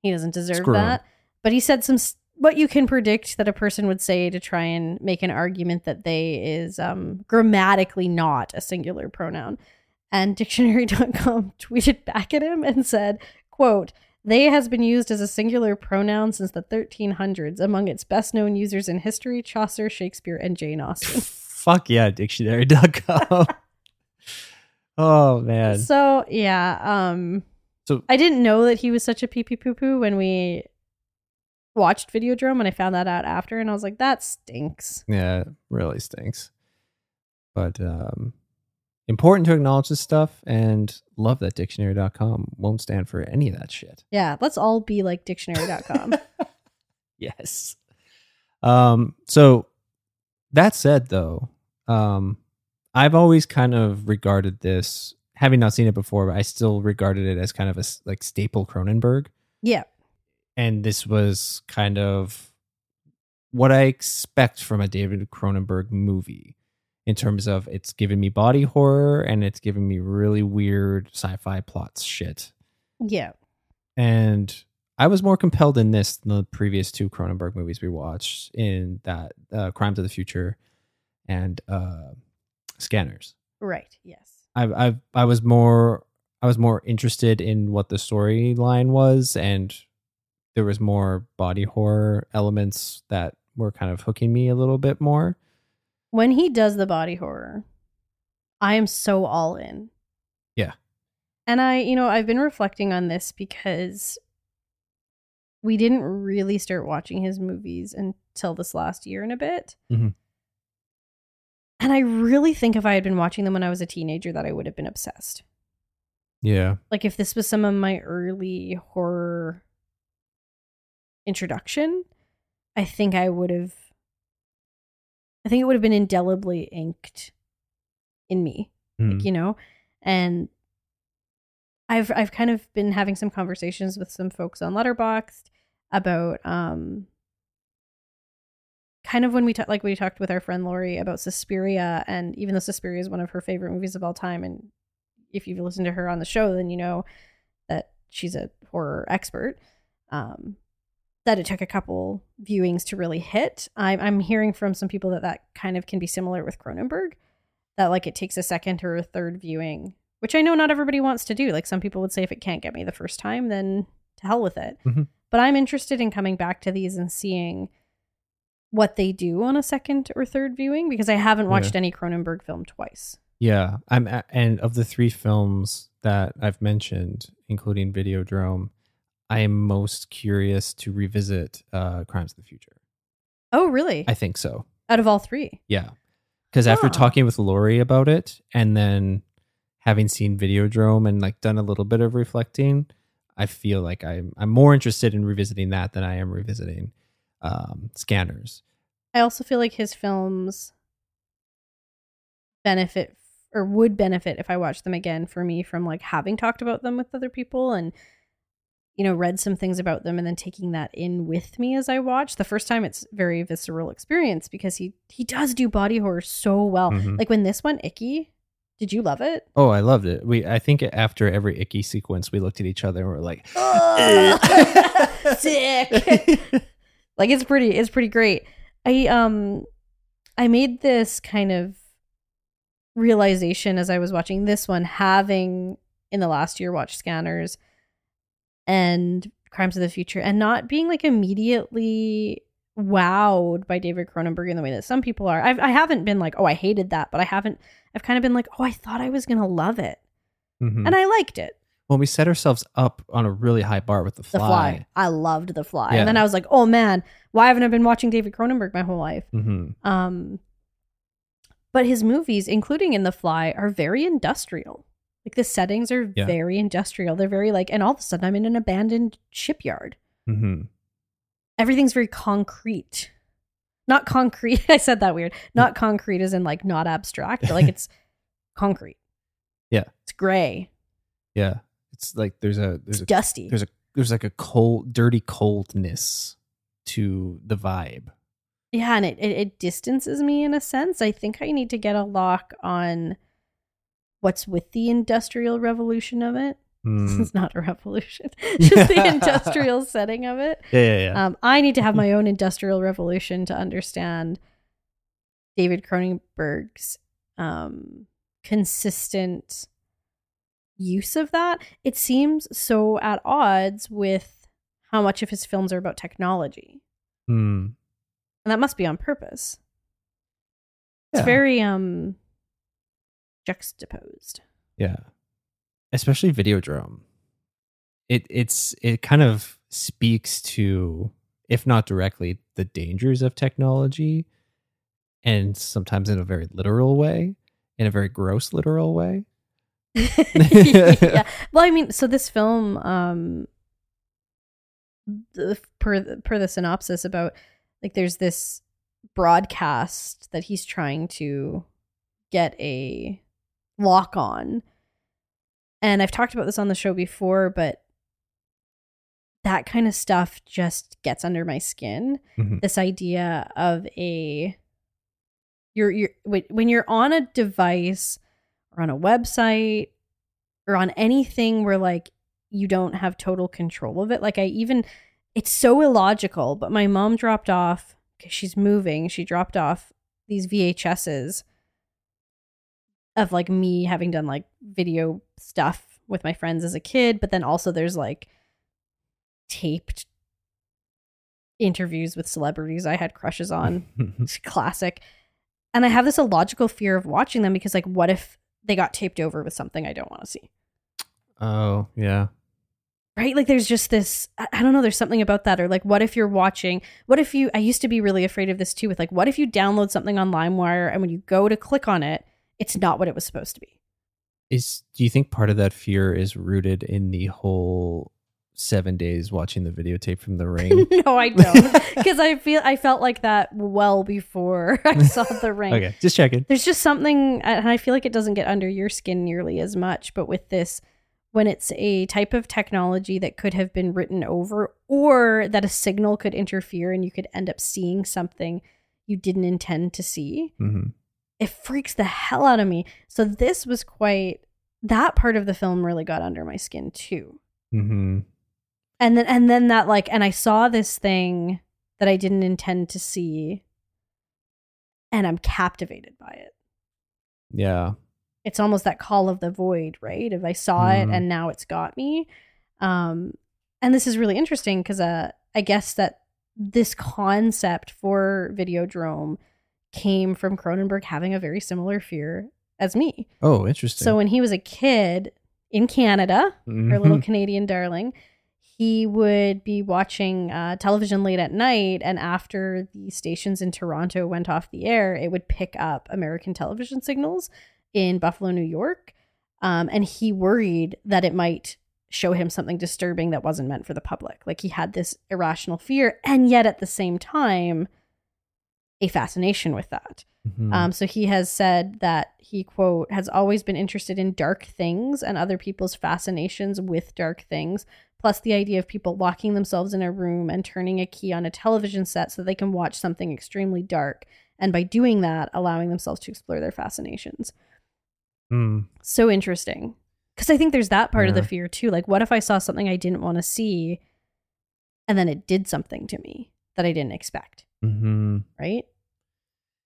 he doesn't deserve Screw him. that. But he said some what you can predict that a person would say to try and make an argument that they is um, grammatically not a singular pronoun. And dictionary.com tweeted back at him and said, quote, they has been used as a singular pronoun since the 1300s. Among its best known users in history, Chaucer, Shakespeare, and Jane Austen. Fuck yeah, dictionary.com. oh man. so yeah, um So- I didn't know that he was such a pee pee poo poo when we watched Videodrome and I found that out after and I was like, that stinks. Yeah, it really stinks. But um important to acknowledge this stuff and love that dictionary.com won't stand for any of that shit. Yeah, let's all be like dictionary.com. Yes. Um so that said though, um I've always kind of regarded this having not seen it before, but I still regarded it as kind of a like staple Cronenberg. yeah. And this was kind of what I expect from a David Cronenberg movie in terms of it's giving me body horror and it's giving me really weird sci-fi plots shit. Yeah. And I was more compelled in this than the previous two Cronenberg movies we watched in that uh, Crimes of the Future and uh, Scanners. Right. Yes. I I I was more I was more interested in what the storyline was, and there was more body horror elements that were kind of hooking me a little bit more. When he does the body horror, I am so all in. Yeah. And I, you know, I've been reflecting on this because we didn't really start watching his movies until this last year and a bit. Mhm. And I really think if I had been watching them when I was a teenager, that I would have been obsessed. Yeah, Like if this was some of my early horror introduction, I think I would have I think it would have been indelibly inked in me, Mhm. you know? And I've I've kind of been having some conversations with some folks on Letterboxd about um kind of when we talked like we talked with our friend Lori about Suspiria and even though Suspiria is one of her favorite movies of all time and if you've listened to her on the show then you know that she's a horror expert um that it took a couple viewings to really hit I'm, I'm hearing from some people that that kind of can be similar with cronenberg that like it takes a second or a third viewing which i know not everybody wants to do like some people would say if it can't get me the first time then to hell with it Mhm. but i'm interested in coming back to these and seeing what they do on a second or third viewing because i haven't Yeah. watched any cronenberg film twice yeah. I'm a- and of the three films that I've mentioned, including Videodrome, I am most curious to revisit uh, Crimes of the Future. oh really I think so. out of all three Yeah. Because after talking with Lori about it and then having seen Videodrome and like done a little bit of reflecting, I feel like I'm I'm more interested in revisiting that than I am revisiting um, Scanners. I also feel like his films benefit or would benefit if I watched them again for me from like having talked about them with other people and you know read some things about them and then taking that in with me as I watch. The first time it's very visceral experience because he he does do body horror so well. Mhm. Like when this one Icky, did you love it? Oh, I loved it. We I think after every icky sequence, we looked at each other and we're like, Sick. like it's pretty it's pretty great i um i made this kind of realization as i was watching this one having in the last year watched scanners and crimes of the future and not being like immediately wowed by david cronenberg in the way that some people are I've, i haven't been like oh i hated that but i haven't i've kind of been like oh i thought i was gonna love it Mhm. and i liked it well, we set ourselves up on a really high bar with the fly. the fly. I loved the fly. Yeah. And then I was like, oh man, why haven't I been watching David Cronenberg my whole life? hmm Um but his movies, including in The Fly, are very industrial. Like the settings are Yeah. very industrial. They're very like, and all of a sudden I'm in an abandoned shipyard. hmm Everything's very concrete. Not concrete. I said that weird. Not concrete as in like not abstract, but like it's concrete. Yeah. It's gray. Yeah. It's like there's a It's there's a dusty. there's a there's like a cold dirty coldness to the vibe. yeah, and it, it it distances me in a sense. I think I need to get a lock on what's with the industrial revolution of it. Mm. it's not a revolution. Just the industrial setting of it. Yeah, yeah, yeah. Um, I need to have my own industrial revolution to understand David Cronenberg's um, consistent use of that. It seems so at odds with how much of his films are about technology, Mm. and that must be on purpose. It's very um juxtaposed. Yeah. Especially Videodrome. It it's it kind of speaks to, if not directly, the dangers of technology and sometimes in a very literal way, in a very gross literal way. yeah. Well, I mean, so this film, um, the, per per the synopsis about like there's this broadcast that he's trying to get a lock on, and I've talked about this on the show before, but that kind of stuff just gets under my skin. Mhm. This idea of a you're you're when when you're on a device or on a website or on anything where like you don't have total control of it. Like I even it's so illogical, but my mom dropped off cuz she's moving. She dropped off these VHSs of like me having done like video stuff with my friends as a kid, but then also there's like taped interviews with celebrities I had crushes on. It's classic. And I have this illogical fear of watching them because like what if they got taped over with something I don't want to see? oh, yeah. Right? Like there's just this I I don't know, there's something about that or like what if you're watching what if you I used to be really afraid of this too with like what if you download something on LimeWire and when you go to click on it, it's not what it was supposed to be. Is do you think part of that fear is rooted in the whole seven days watching the videotape from the ring? no, I don't. Because I feel I felt like that well before I saw the ring. okay, just checking. there's just something and i feel like it doesn't get under your skin nearly as much but with this when it's a type of technology that could have been written over or that a signal could interfere and you could end up seeing something you didn't intend to see hmm it freaks the hell out of me so this was quite that part of the film really got under my skin too hmm and then and then that like and i saw this thing that i didn't intend to see and i'm captivated by it Yeah. it's almost that call of the void, right? If I saw it Mhm. and now it's got me. Um, and this is really interesting because uh, I guess that this concept for Videodrome came from Cronenberg having a very similar fear as me. Oh, interesting. So when he was a kid in Canada, our little Mhm. Canadian darling, he would be watching uh, television late at night, and after the stations in Toronto went off the air, it would pick up American television signals in Buffalo, New York. Um, and he worried that it might show him something disturbing that wasn't meant for the public. Like he had this irrational fear, and yet at the same time, a fascination with that. Mhm. Um, so he has said that he, quote, has always been interested in dark things and other people's fascinations with dark things, plus the idea of people locking themselves in a room and turning a key on a television set so they can watch something extremely dark. And by doing that, allowing themselves to explore their fascinations. Mm. So interesting. Because I think there's that part of the fear too. Like, what if I saw something I didn't want to see and then it did something to me that I didn't expect, hmm right?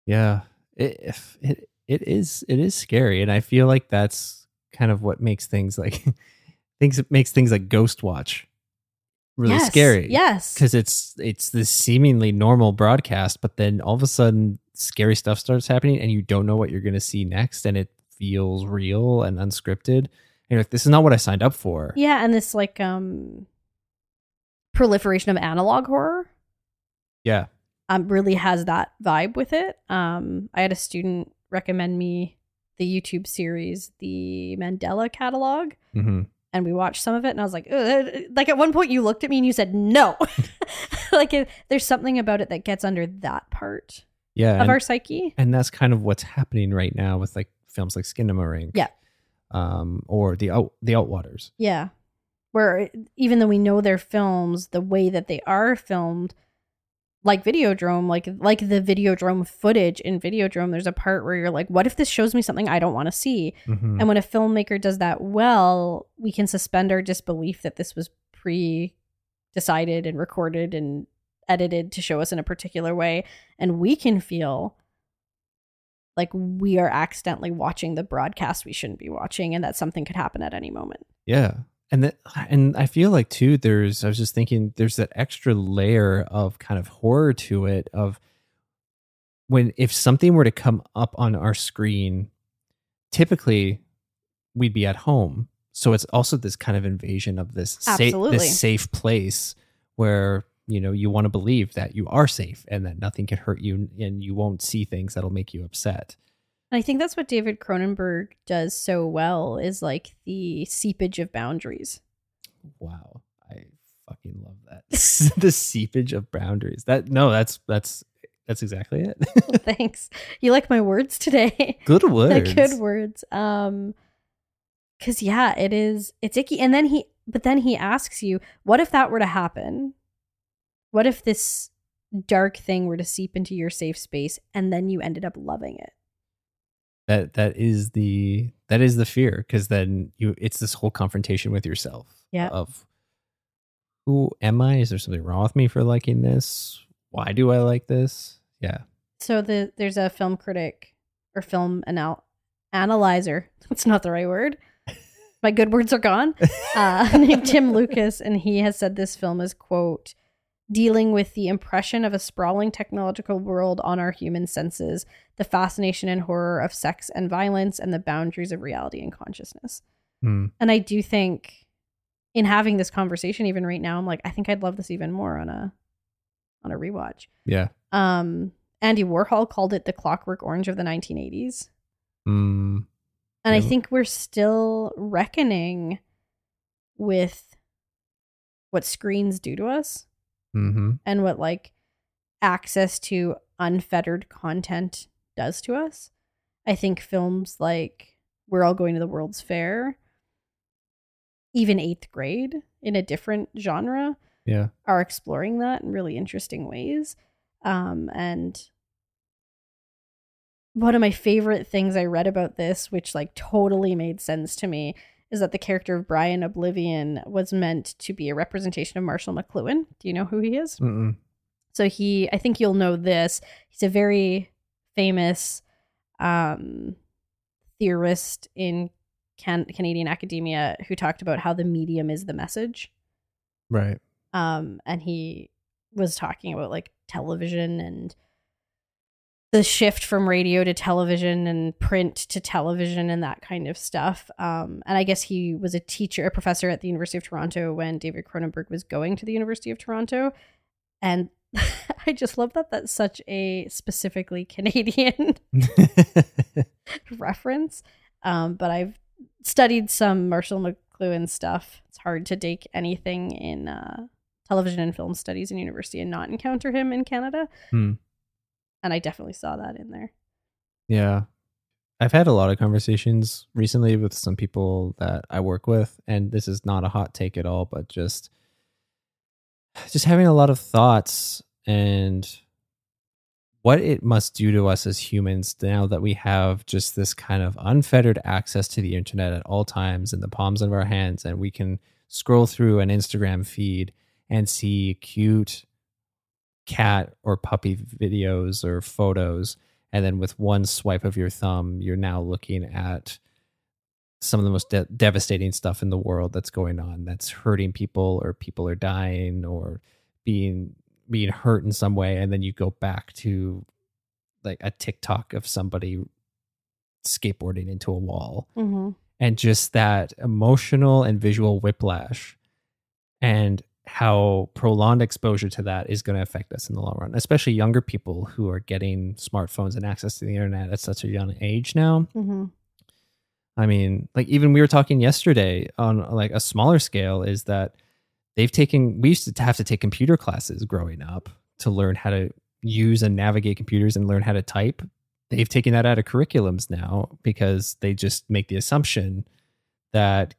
Yeah. It, if- it it is it is scary, and I feel like that's kind of what makes things like things makes things like Ghostwatch really Yes, scary. Yes. because it's it's this seemingly normal broadcast, but then all of a sudden scary stuff starts happening, and you don't know what you're going to see next, and it feels real and unscripted. And you're like, this is not what I signed up for. Yeah, and this like um proliferation of analog horror Yeah. Um really has that vibe with it. Um I had a student recommend me the YouTube series The Mandela Catalog hmm and we watched some of it and I was like Ugh. like at one point you looked at me and you said no. like it, there's something about it that gets under that part Yeah. of and- our psyche. and that's kind of what's happening right now with like films like Skinamarink. Yeah. um, or the out the Outwaters. Yeah. Where even though we know they're films, the way that they are filmed, like Videodrome, like like the Videodrome footage in Videodrome, there's a part where you're like, what if this shows me something I don't want to see? Mhm. And when a filmmaker does that well, we can suspend our disbelief that this was pre decided and recorded and edited to show us in a particular way. And we can feel like we are accidentally watching the broadcast we shouldn't be watching and that something could happen at any moment. Yeah. And that, and I feel like too, there's, I was just thinking there's that extra layer of kind of horror to it of when, if something were to come up on our screen, typically we'd be at home. So it's also this kind of invasion of this, sa- this safe place where, you know, you want to believe that you are safe and that nothing can hurt you and you won't see things that'll make you upset. And I think that's what David Cronenberg does so well is like the seepage of boundaries. Wow. I fucking love that. the seepage of boundaries. That no, that's that's that's exactly it. Thanks. You like my words today. Good words. Good words. Um cuz yeah, it is it's icky and then he but then he asks you, what if that were to happen? What if this dark thing were to seep into your safe space and then you ended up loving it? That that is the that is the fear because then you it's this whole confrontation with yourself. Yeah. Of who am I? Is there something wrong with me for liking this? Why do I like this? Yeah. So the there's a film critic or film anal- analyzer. That's not the right word. My good words are gone. Uh, named Tim Lucas, and he has said this film is quote dealing with the impression of a sprawling technological world on our human senses, the fascination and horror of sex and violence, and the boundaries of reality and consciousness. Hmm. And I do think in having this conversation even right now, I'm like, I think I'd love this even more on a on a rewatch. Yeah. Um, Andy Warhol called it the Clockwork Orange of the 1980s. Hmm. And I think we're still reckoning with what screens do to us Mm-hmm. and what like access to unfettered content does to us. I think films like We're All Going to the World's Fair, even eighth grade in a different genre, Yeah. are exploring that in really interesting ways. Um, and one of my favorite things I read about this, which like totally made sense to me, is that the character of Brian O'Blivion was meant to be a representation of Marshall McLuhan. Do you know who he is? Mm-mm. So he, I think you'll know this. He's a very famous um, theorist in can- Canadian academia who talked about how the medium is the message Right. um and he was talking about like television and the shift from radio to television and print to television and that kind of stuff um and i guess he was a teacher a professor at the university of toronto when david cronenberg was going to the university of toronto and i just love that that's such a specifically canadian reference um but i've studied some marshall mcluhan stuff it's hard to take anything in uh television and film studies in university and not encounter him in Canada. Hmm. And I definitely saw that in there. Yeah. I've had a lot of conversations recently with some people that I work with, and this is not a hot take at all, but just just having a lot of thoughts and what it must do to us as humans now that we have just this kind of unfettered access to the internet at all times in the palms of our hands and we can scroll through an Instagram feed and see cute cat or puppy videos or photos and then with one swipe of your thumb you're now looking at some of the most de- devastating stuff in the world that's going on that's hurting people or people are dying or being being hurt in some way and then you go back to like a TikTok of somebody skateboarding into a wall Mm-hmm. and just that emotional and visual whiplash and how prolonged exposure to that is going to affect us in the long run especially younger people who are getting smartphones and access to the internet at such a young age now Mm-hmm. i mean like even we were talking yesterday on like a smaller scale is that they've taken we used to have to take computer classes growing up to learn how to use and navigate computers and learn how to type they've taken that out of curriculums now because they just make the assumption that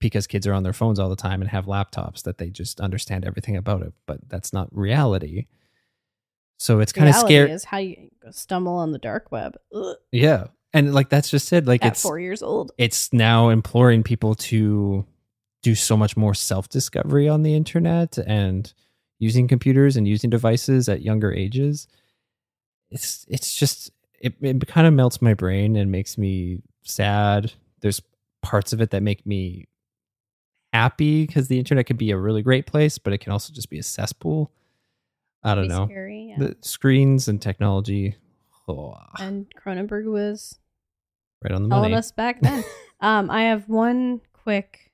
because kids are on their phones all the time and have laptops that they just understand everything about it, but that's not reality. So it's kind of scary. Is how you stumble on the dark web Ugh, Yeah. And like that's just it. Like at it's four years old. it's now imploring people to do so much more self-discovery on the internet and using computers and using devices at younger ages. It's it's just it, it kind of melts my brain and makes me sad. There's parts of it that make me happy because the internet can be a really great place, but it can also just be a cesspool. I don't know. Scary, yeah. The screens and technology, oh, and Cronenberg was right on the telling money. us back then. um, I have one quick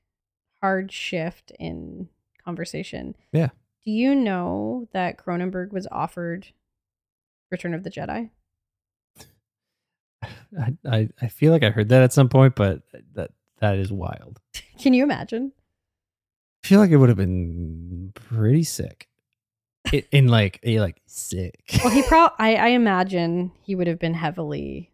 hard shift in conversation. Yeah. Do you know that Cronenberg was offered Return of the Jedi? I, I I feel like I heard that at some point, but that that is wild. Can you imagine? I feel like it would have been pretty sick. It, in like a like sick. Well, he probably I, I imagine he would have been heavily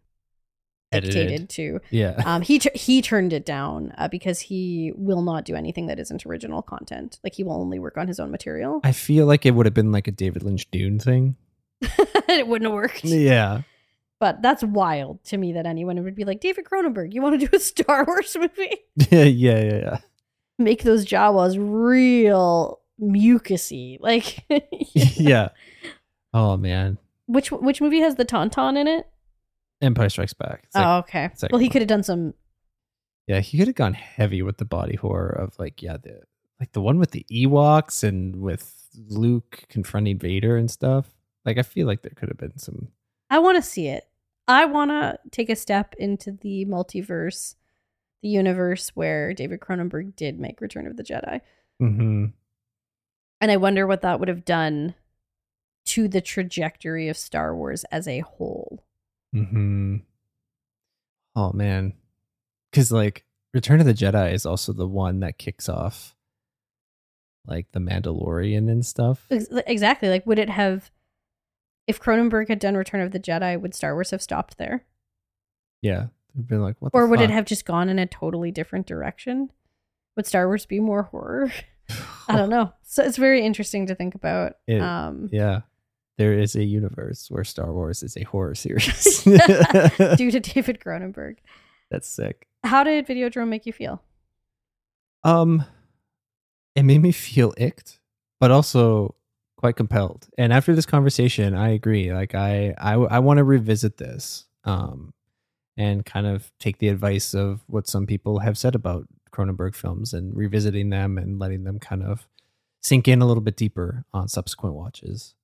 Edited. dictated to. yeah. Um, he t- he turned it down uh, because he will not do anything that isn't original content. Like he will only work on his own material. I feel like it would have been like a David Lynch Dune thing. it wouldn't have worked. Yeah. But that's wild to me that anyone would be like, David Cronenberg, you want to do a Star Wars movie? yeah, yeah, yeah, yeah. Make those Jawas real mucusy. Like, yeah. Oh man. which which movie has the tauntaun in it? Empire Strikes Back. Like, oh, okay. like- well, he could have done some. yeah, he could have gone heavy with the body horror of like, yeah, the like the one with the Ewoks and with Luke confronting Vader and stuff. Like I feel like there could have been some I want to see it. I want to take a step into the multiverse, the universe where David Cronenberg did make Return of the Jedi. hmm And I wonder what that would have done to the trajectory of Star Wars as a whole. Hmm. Oh man, because like Return of the Jedi is also the one that kicks off like the Mandalorian and stuff. Exactly. Like, would it have, if Cronenberg had done Return of the Jedi, would Star Wars have stopped there? Yeah, been like, what? Or would it have just gone in a totally different direction? Would Star Wars be more horror? I don't know. So it's very interesting to think about. It- um, Yeah, there is a universe where Star Wars is a horror series. due to David Cronenberg. That's sick. How did Videodrome make you feel? Um, it made me feel icked, but also quite compelled. And after this conversation, I agree. Like I, I, I want to revisit this, um, and kind of take the advice of what some people have said about Cronenberg films and revisiting them and letting them kind of sink in a little bit deeper on subsequent watches.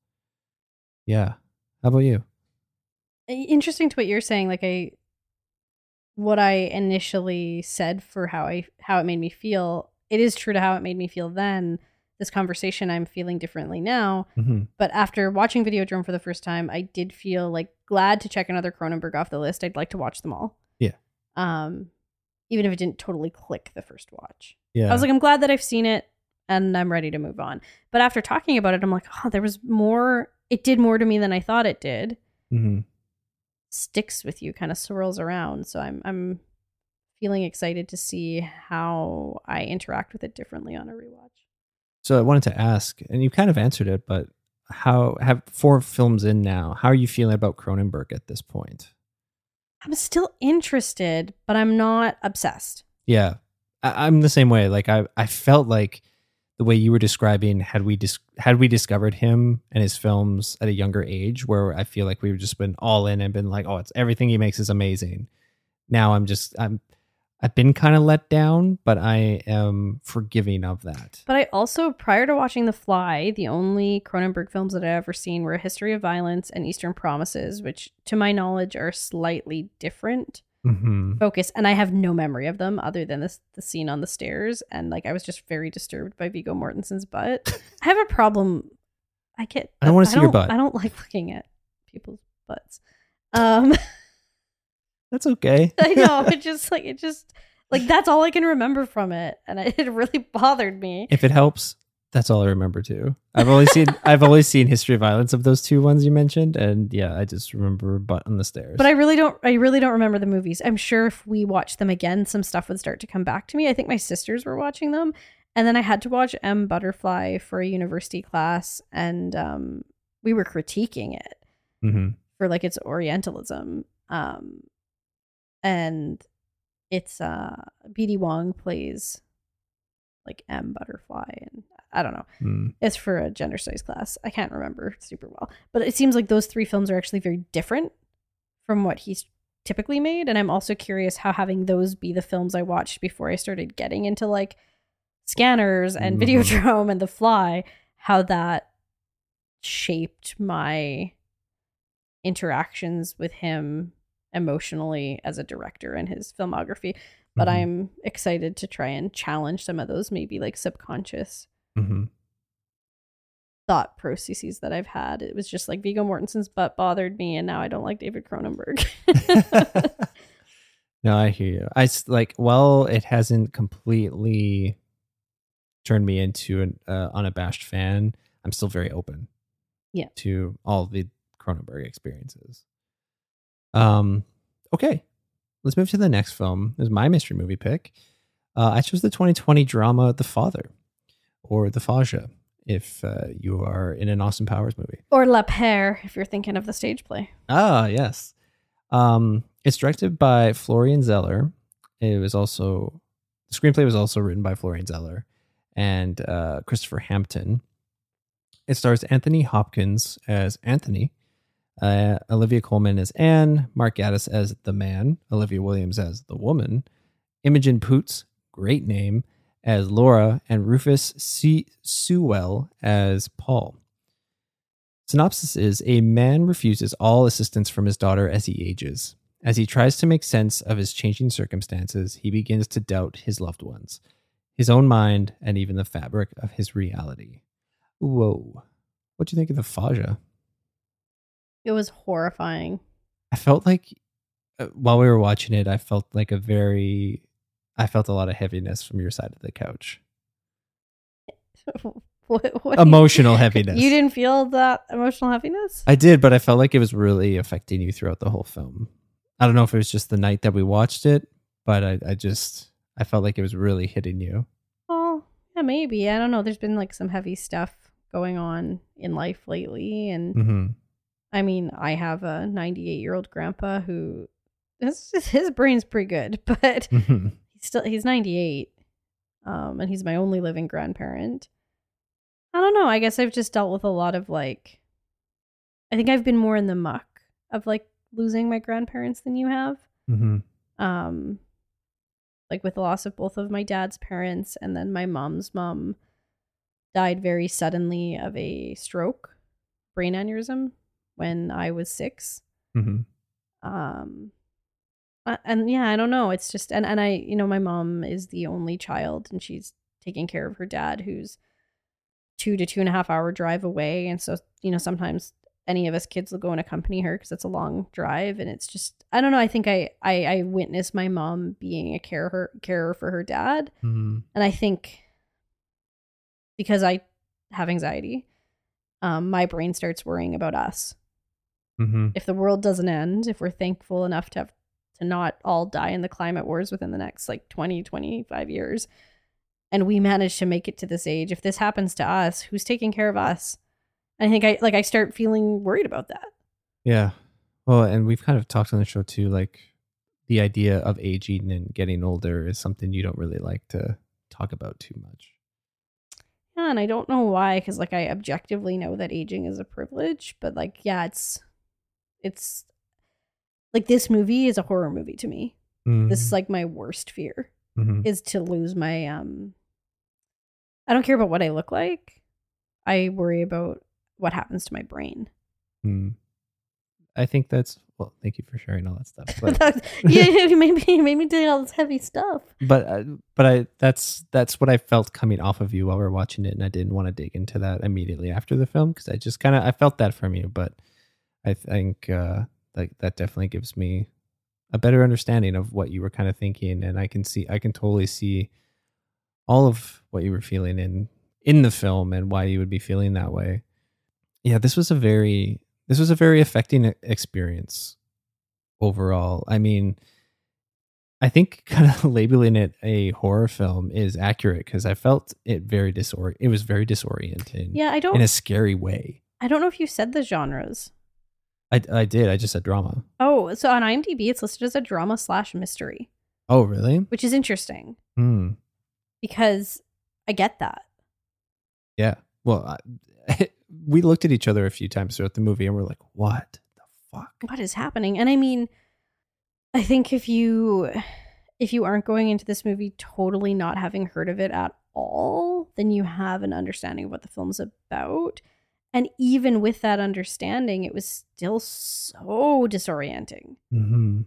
Yeah. How about you? Interesting to what you're saying. Like I, what I initially said for how I how it made me feel. It is true to how it made me feel then. This conversation, I'm feeling differently now. Mm-hmm. But after watching Videodrome for the first time, I did feel like glad to check another Cronenberg off the list. I'd like to watch them all. Yeah. Um, even if it didn't totally click the first watch. Yeah. I was like, I'm glad that I've seen it and I'm ready to move on. But after talking about it, I'm like, oh, there was more. It did more to me than I thought it did. mm-hmm. Sticks with you, kind of swirls around. So I'm I'm feeling excited to see how I interact with it differently on a rewatch. So I wanted to ask, and you kind of answered it, but how have four films in now? How are you feeling about Cronenberg at this point? I'm still interested, but I'm not obsessed. Yeah, I, I'm the same way. Like I, I felt like the way you were describing had we dis- had we discovered him and his films at a younger age, where I feel like we've just been all in and been like, oh, it's everything he makes is amazing. Now I'm just I'm I've been kind of let down, but I am forgiving of that. But I also, prior to watching The Fly, the only Cronenberg films that I've ever seen were A History of Violence and Eastern Promises, which, to my knowledge, are slightly different hmm focus. And I have no memory of them other than this the scene on the stairs. And like, I was just very disturbed by Viggo Mortensen's butt. I have a problem. I get. I don't wanna see your butt. I don't like looking at people's butts. Um, That's okay. I know it just like it just like that's all I can remember from it, and it, it really bothered me. if it helps, That's all I remember too. I've only seen I've only seen History of Violence of those two ones you mentioned, and yeah, I just remember Butt on the Stairs. But I really don't I really don't remember the movies. I'm sure if we watched them again, some stuff would start to come back to me. I think my sisters were watching them. And then I had to watch M Butterfly for a university class and um, we were critiquing it Mhm. for like its orientalism. Um, and it's uh BD Wong plays like M Butterfly and I don't know. Mm. It's for a gender studies class. I can't remember super well, but it seems like those three films are actually very different from what he's typically made. And I'm also curious how having those be the films I watched before I started getting into like scanners and Mhm. Videodrome and The Fly, how that shaped my interactions with him emotionally as a director in his filmography. But Mhm. I'm excited to try and challenge some of those maybe like subconscious Mhm. thought processes that I've had. It was just like Viggo Mortensen's butt bothered me, and now I don't like David Cronenberg. no, I hear you. I s- like. Well, it hasn't completely turned me into an uh, unabashed fan. I'm still very open. Yeah. To all the Cronenberg experiences. Um. Okay, let's move to the next film. Is my mystery movie pick. Uh, I chose the 2020 drama The Father, or The Faja, if uh, you are in an Austin Powers movie. or La Pere, if you're thinking of the stage play. Ah, yes. Um, it's directed by Florian Zeller. It was also the screenplay was also written by Florian Zeller and uh, Christopher Hampton. It stars Anthony Hopkins as Anthony, uh, Olivia Colman as Anne, Mark Gatiss as the man, Olivia Williams as the woman, Imogen Poots, great name, as Laura, and Rufus C. Sewell as Paul. Synopsis is a man refuses all assistance from his daughter as he ages. As he tries to make sense of his changing circumstances, he begins to doubt his loved ones, his own mind, and even the fabric of his reality. Whoa. What do you think of the Faja? It was horrifying. I felt like uh, while we were watching it, I felt like a very, I felt a lot of heaviness from your side of the couch. what, what Emotional heaviness. You didn't feel that emotional heaviness? I did, but I felt like it was really affecting you throughout the whole film. I don't know if it was just the night that we watched it, but I, I just I felt like it was really hitting you. Oh, yeah, maybe. I don't know. There's been like some heavy stuff going on in life lately. And Mm-hmm. I mean, I have a 98 year old grandpa who his, his brain's pretty good, but he's still he's 98 um and he's my only living grandparent. I don't know i guess i've just dealt with a lot of like i think i've been more in the muck of like losing my grandparents than you have. Mm-hmm. um like with the loss of both of my dad's parents and then my mom's mom died very suddenly of a stroke brain aneurysm when i was 6 Mm-hmm. um and yeah i don't know. It's just and and i you know my mom is the only child and she's taking care of her dad who's two to two and a half hour drive away. And so you know sometimes any of us kids will go and accompany her because it's a long drive and it's just i don't know. I think i i, I witnessed my mom being a carer carer for her dad. Mm-hmm. and i think because i have anxiety um my brain starts worrying about us Mm-hmm. if the world doesn't end, if we're thankful enough to have to not all die in the climate wars within the next like 20, 25 years, and we manage to make it to this age, if this happens to us, who's taking care of us? I think I like I start feeling worried about that. Yeah. Well, and we've kind of talked on the show too, like the idea of aging and getting older is something you don't really like to talk about too much. Yeah, and I don't know why, because like I objectively know that aging is a privilege, but like yeah, it's it's like this movie is a horror movie to me. This is like my worst fear. Mhm. is to lose my um I don't care about what I look like. I worry about what happens to my brain. Mm. I think that's well. Thank you for sharing all that stuff. But yeah, you made me you made me do all this heavy stuff. but uh, but I that's that's what I felt coming off of you while we are watching it, and I didn't want to dig into that immediately after the film because I just kind of I felt that from you, but I think uh, like that definitely gives me a better understanding of what you were kind of thinking, and I can see I can totally see all of what you were feeling in in the film and why you would be feeling that way. Yeah, this was a very this was a very affecting experience overall. I mean, I think kind of labeling it a horror film is accurate because I felt it very disor it was very disorienting. Yeah, I don't in a scary way. I don't know if you said the genres. I I did. I just said drama. Oh, so on IMDb it's listed as a drama slash mystery, Oh, really? which is interesting Hmm. because I get that. Yeah. Well, I, we looked at each other a few times throughout the movie and we're like, "What the fuck?" What is happening? And I mean, I think if you if you aren't going into this movie totally not having heard of it at all, then you have an understanding of what the film's about. And even with that understanding, it was still so disorienting Mm-hmm.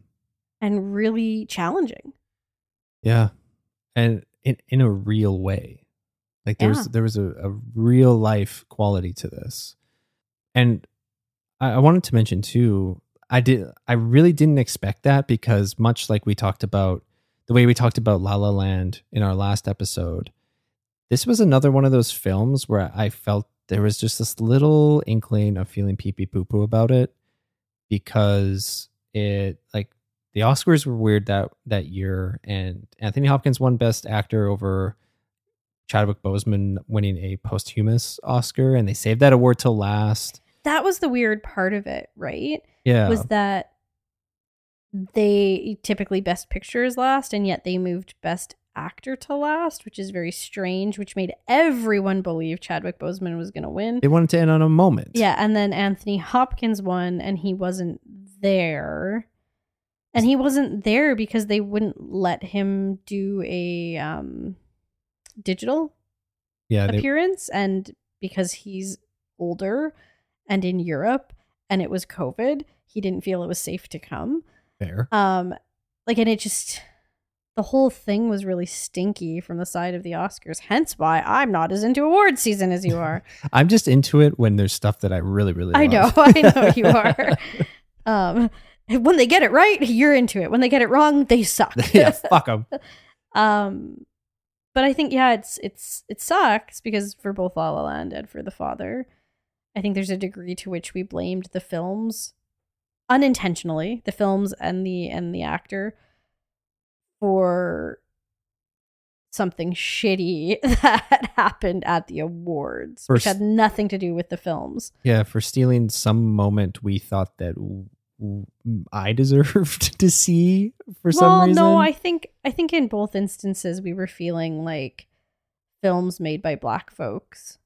and really challenging. Yeah, and in in a real way, like there Yeah. was there was a, a real life quality to this, and I, I wanted to mention too. I did. I really didn't expect that because much like we talked about the way we talked about La La Land in our last episode, this was another one of those films where I felt there was just this little inkling of feeling pee pee poo poo about it because it like the Oscars were weird that that year, and Anthony Hopkins won Best Actor over Chadwick Boseman winning a posthumous Oscar, and they saved that award till last. That was the weird part of it, right? Yeah, Was that they typically best picture is last and yet they moved best actor to last, which is very strange, which made everyone believe Chadwick Boseman was going to win. they wanted to end on a moment. Yeah, and then Anthony Hopkins won and he wasn't there. And he wasn't there because they wouldn't let him do a um digital yeah, they, appearance and because he's older and in Europe and it was COVID, he didn't feel it was safe to come. fair. Um like and it just the whole thing was really stinky from the side of the Oscars. Hence why I'm not as into award season as you are. I'm just into it when there's stuff that I really, really. I know. I know you are. um when they get it right, you're into it. When they get it wrong, they suck. yeah, fuck them. Um, but I think yeah, it's it's it sucks because for both La La Land and for The Father, I think there's a degree to which we blamed the films unintentionally, the films and the and the actor for something shitty that happened at the awards, which For s- had nothing to do with the films. Yeah, for stealing some moment we thought that w- w- I deserved to see for some well, reason. no, I think I think in both instances we were feeling like films made by black folks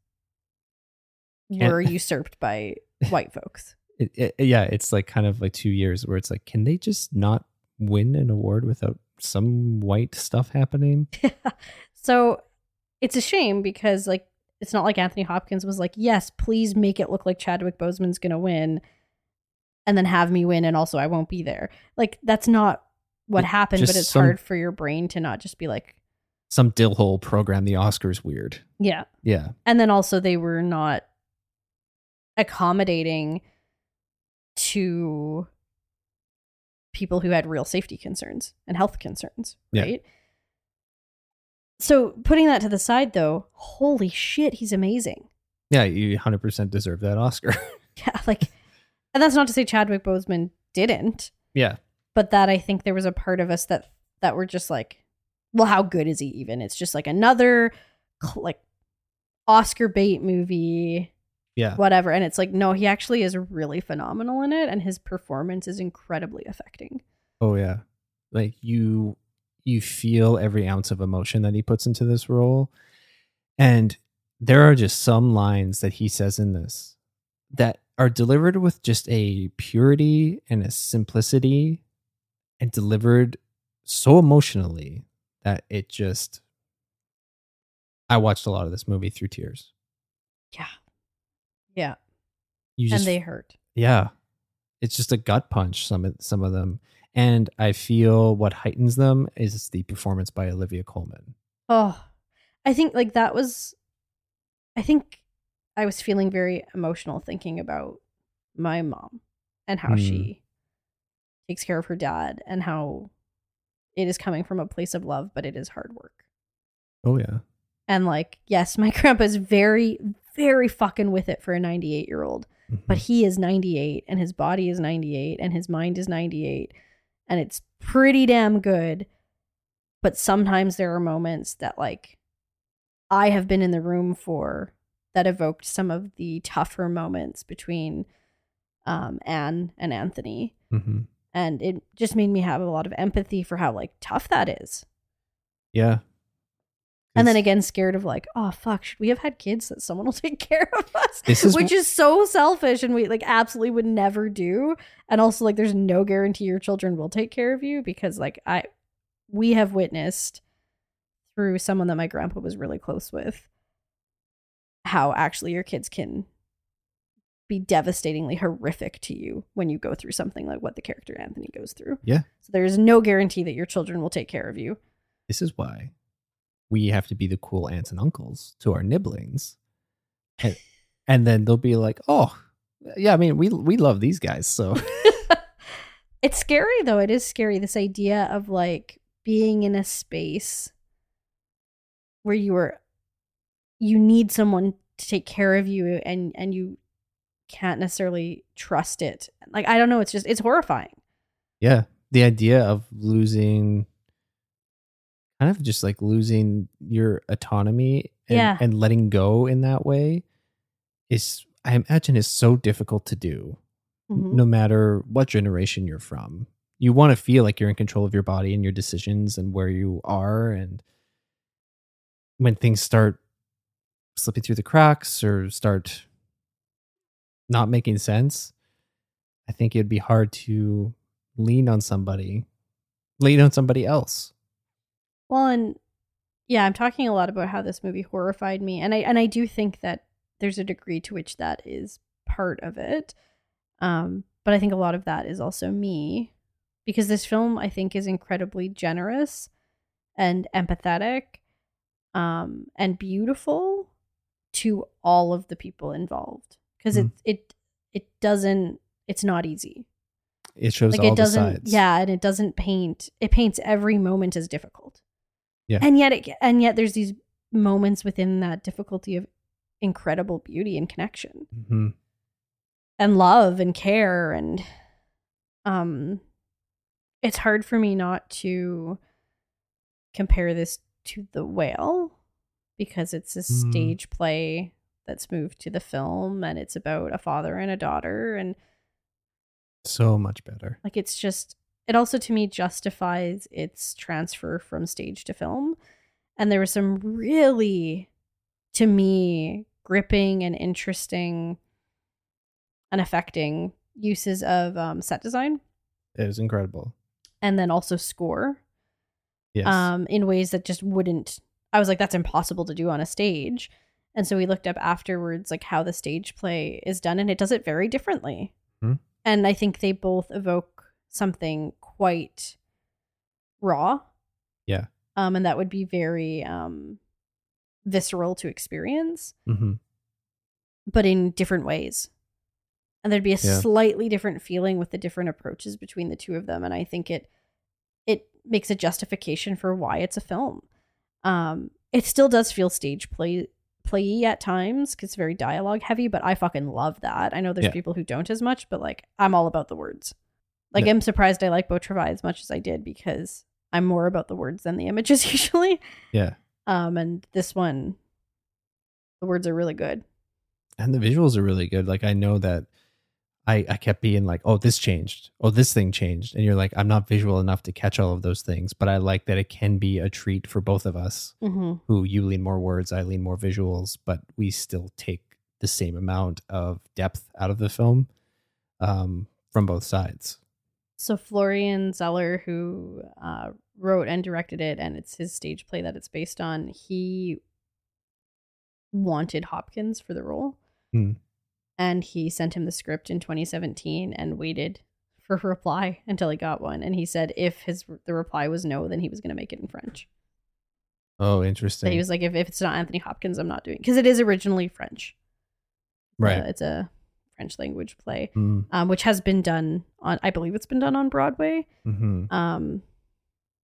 And- were usurped by white folks. it, it, yeah, it's like kind of like two years where it's like, can they just not win an award without some white stuff happening? so it's a shame because like it's not like Anthony Hopkins was like, "Yes, please make it look like Chadwick Boseman's going to win." And then have me win and also I won't be there. Like that's not what It- happened, but it's some- hard for your brain to not just be like, Some dill hole program the Oscars weird. yeah. Yeah, and then also they were not accommodating to people who had real safety concerns and health concerns Yeah. right? So putting that to the side though holy shit he's amazing. Yeah, you 100% deserve that Oscar. yeah like and that's not to say chadwick boseman didn't. Yeah, but that i think there was a part of us that that were just like well how good is he even? It's just like another like oscar bait movie yeah, whatever. And it's like, no, he actually is really phenomenal in it, and his performance is incredibly affecting. oh yeah. Like you, you feel every ounce of emotion that he puts into this role, and there are just some lines that he says in this that are delivered with just a purity and a simplicity and delivered so emotionally that it just I watched a lot of this movie through tears. Yeah. Yeah. You just and they hurt. yeah. It's just a gut punch some of some of them. And I feel what heightens them is the performance by Olivia Colman. Oh, I think like that was, I think I was feeling very emotional thinking about my mom and how Hmm. she takes care of her dad and how it is coming from a place of love, but it is hard work. Oh yeah. And like, yes, my grandpa's very, very fucking with it for a 98 year old, Mhm. but he is 98 and his body is 98 and his mind is 98 and it's pretty damn good. But sometimes there are moments that like I have been in the room for that evoked some of the tougher moments between um, Anne and Anthony. Mhm. And it just made me have a lot of empathy for how like tough that is. yeah. And then again, scared of like, oh fuck, should we have had kids that someone will take care of us? Is Which is so selfish and we like absolutely would never do. And also like there's no guarantee your children will take care of you because like I we have witnessed through someone that my grandpa was really close with how actually your kids can be devastatingly horrific to you when you go through something like what the character Anthony goes through. Yeah. So there's no guarantee that your children will take care of you. this is why we have to be the cool aunts and uncles to our nibblings. And, and then they'll be like, oh, yeah, I mean, we we love these guys. So it's scary though. It is scary this idea of like being in a space where you are you need someone to take care of you and and you can't necessarily trust it. Like I don't know, it's just it's horrifying. yeah, the idea of losing kind of just like losing your autonomy and, Yeah. and letting go in that way is I imagine is so difficult to do. Mhm. no matter what generation you're from. You want to feel like you're in control of your body and your decisions and where you are. And when things start slipping through the cracks or start not making sense, I think it'd be hard to lean on somebody, lean on somebody else. Well, and yeah, I'm talking a lot about how this movie horrified me, and I and I do think that there's a degree to which that is part of it. Um, but I think a lot of that is also me, because this film I think is incredibly generous and empathetic, um, and beautiful to all of the people involved. Because Mm. it it it doesn't it's not easy It shows like all it the doesn't sides. yeah and it doesn't paint it paints every moment as difficult Yeah. and yet it and yet there's these moments within that difficulty of incredible beauty and connection hmm and love and care and um it's hard for me not to compare this to the whale because it's a Mm. stage play that's moved to the film and it's about a father and a daughter and So much better. like it's just it also to me justifies its transfer from stage to film. And there were some really to me gripping and interesting and affecting uses of um, set design It was incredible. and then also score Yes. um, in ways that just wouldn't. I was like, that's impossible to do on a stage. And so we looked up afterwards, like how the stage play is done, and it does it very differently. Hmm. And I think they both evoke something quite raw. Yeah. Um, and that would be very um, visceral to experience, hmm but in different ways. And there'd be a Yeah. slightly different feeling with the different approaches between the two of them. And I think it it makes a justification for why it's a film. Um, it still does feel stage play playy at times because it's very dialogue heavy, but I fucking love that. I know there's Yeah. people who don't as much, but like I'm all about the words. Like Yeah. I'm surprised I like Beau Travail as much as I did because I'm more about the words than the images usually. Yeah. Um, and this one, the words are really good. and the visuals are really good. Like I know that I I kept being like, oh, this changed, oh, this thing changed, and you're like, I'm not visual enough to catch all of those things, but I like that it can be a treat for both of us. Mm-hmm. Who you lean more words, I lean more visuals, but we still take the same amount of depth out of the film um, from both sides. So Florian Zeller, who uh, wrote and directed it, and it's his stage play that it's based on, he wanted Hopkins for the role, Hmm. and he sent him the script in 2017 and waited for a reply until he got one. And he said if his the reply was no, then he was going to make it in French. Oh, So interesting. he was like, if, if it's not Anthony Hopkins, I'm not doing because it is originally French. right. Uh, it's a French language play, mm um, which has been done on, I believe it's been done on Broadway. hmm um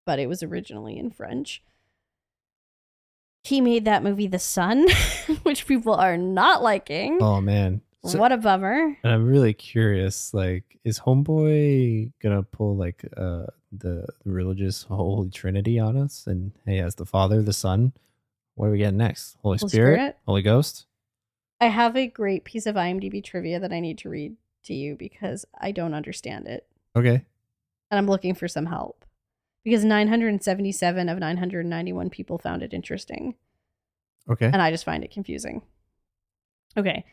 but it was originally in french he made that movie The Son, which people are not liking. Oh man. So- what a bummer. and I'm really curious, like, is Homeboy gonna pull like uh the religious Holy Trinity on us? And he has the Father, the Son. What are we getting next? Holy, Holy Spirit? Spirit? Holy Ghost? I have a great piece of IMDb trivia that I need to read to you because I don't understand it. Okay. And I'm looking for some help. Because 977 of 991 people found it interesting. Okay. and I just find it confusing. Okay.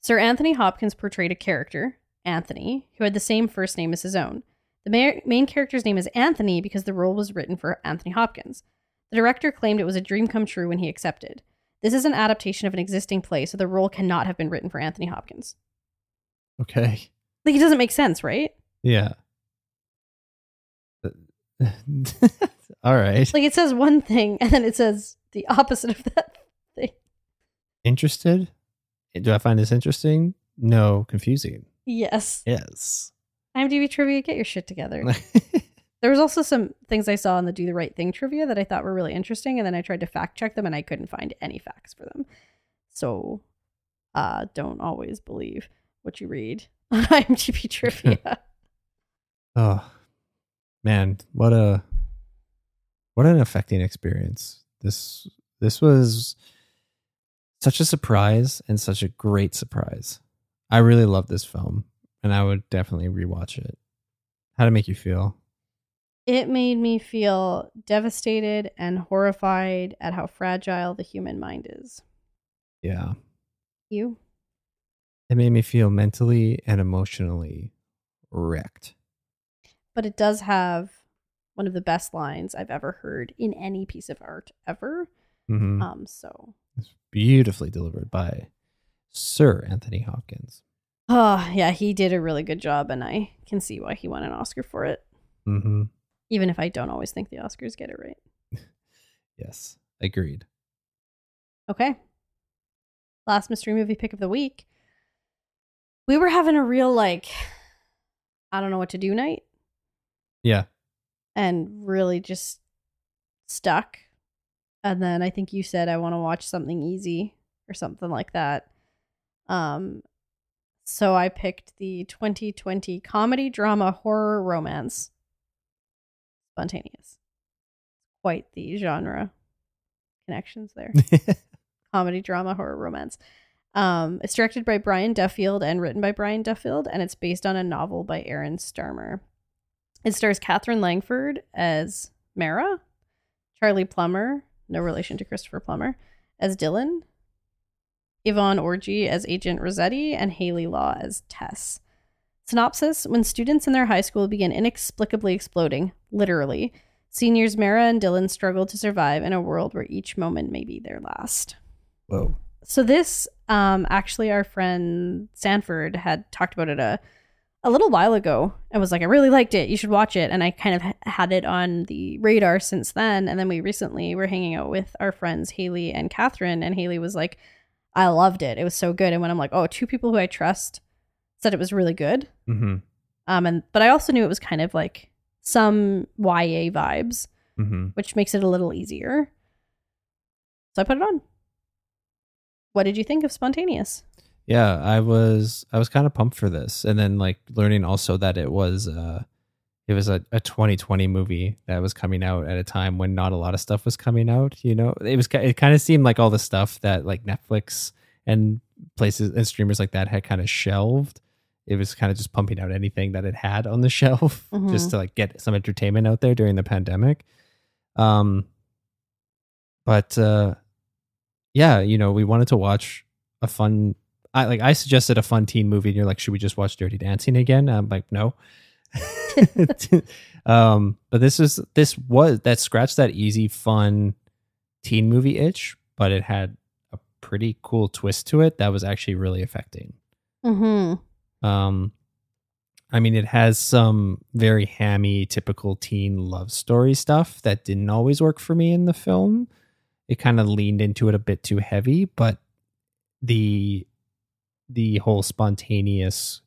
Sir Anthony Hopkins portrayed a character, Anthony, who had the same first name as his own. The ma- main character's name is Anthony because the role was written for Anthony Hopkins. The director claimed it was a dream come true when he accepted. This is an adaptation of an existing play, so the role cannot have been written for Anthony Hopkins. Okay. Like, it doesn't make sense, right? Yeah. All right. Like, it says one thing and then it says the opposite of that thing. Interested? Do I find this interesting? No. Confusing. Yes. Yes. IMDb trivia, get your shit together. There was also some things I saw in the Do the Right Thing trivia that I thought were really interesting, and then I tried to fact check them and I couldn't find any facts for them. So uh don't always believe what you read on IMDb trivia. oh man, what a what an affecting experience. This this was such a surprise and such a great surprise. I really love this film and I would definitely rewatch it. How to make you feel? It made me feel devastated and horrified at how fragile the human mind is. Yeah. You? It made me feel mentally and emotionally wrecked. But it does have one of the best lines I've ever heard in any piece of art ever. hmm Um, so It's beautifully delivered by Sir Anthony Hopkins. oh yeah, he did a really good job and I can see why he won an Oscar for it. hmm Even if I don't always think the Oscars get it right. Yes, agreed. Okay. Last mystery movie pick of the week. We were having a real like I don't know what to do night Yeah. and really just stuck. And then I think you said I want to watch something easy or something like that. Um so I picked the 2020 comedy drama horror romance spontaneous. Quite the genre connections there. comedy, drama, horror, romance. Um, it's directed by Brian Duffield and written by Brian Duffield, and it's based on a novel by Aaron Starmer. It stars Katherine Langford as Mara, Charlie Plummer, no relation to Christopher Plummer, as Dylan, Yvonne Orji as Agent Rossetti, and Hayley Law as Tess. Synopsis When students in their high school begin inexplicably exploding, literally, seniors Mara and Dylan struggle to survive in a world where each moment may be their last. Whoa. So this, um, actually, our friend Sanford had talked about it a a little while ago and was like, "I really liked it. You should watch it." And I kind of had it on the radar since then. And then we recently were hanging out with our friends Haley and Catherine, and Haley was like, "I loved it. It was so good." And when I'm like, oh, two people who I trust said it was really good," hmm um, and but I also knew it was kind of like some YA vibes, hmm which makes it a little easier. So I put it on. What did you think of Spontaneous? Yeah, I was I was kind of pumped for this, and then like learning also that it was uh it was a, a 2020 movie that was coming out at a time when not a lot of stuff was coming out. You know, it was it kind of seemed like all the stuff that like Netflix and places and streamers like that had kind of shelved. It was kind of just pumping out anything that it had on the shelf just Mhm. to like get some entertainment out there during the pandemic. Um, but uh, yeah, you know, we wanted to watch a fun. I like I suggested a fun teen movie, and you're like, should we just watch Dirty Dancing again? I'm like, no. um, but this is this was that scratched that easy, fun teen movie itch, but it had a pretty cool twist to it that was actually really affecting. Mm-hmm. Um, I mean, it has some very hammy, typical teen love story stuff that didn't always work for me in the film. It kind of leaned into it a bit too heavy, but the the whole spontaneous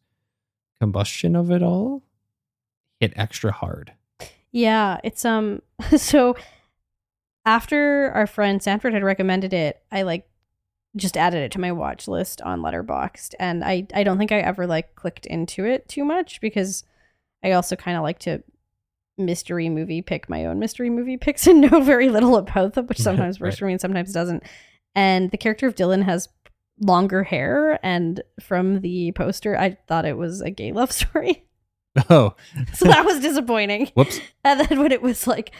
combustion of it all hit extra hard. Yeah, it's um so after our friend Sanford had recommended it, I like just added it to my watch list on Letterboxd, and I I don't think I ever like clicked into it too much because I also kind of like to mystery movie pick my own mystery movie picks and know very little about them, which sometimes works Right. for me and sometimes doesn't. And the character of Dylan has longer hair, and from the poster, I thought it was a gay love story, Oh, so that was disappointing. whoops. And then when it was like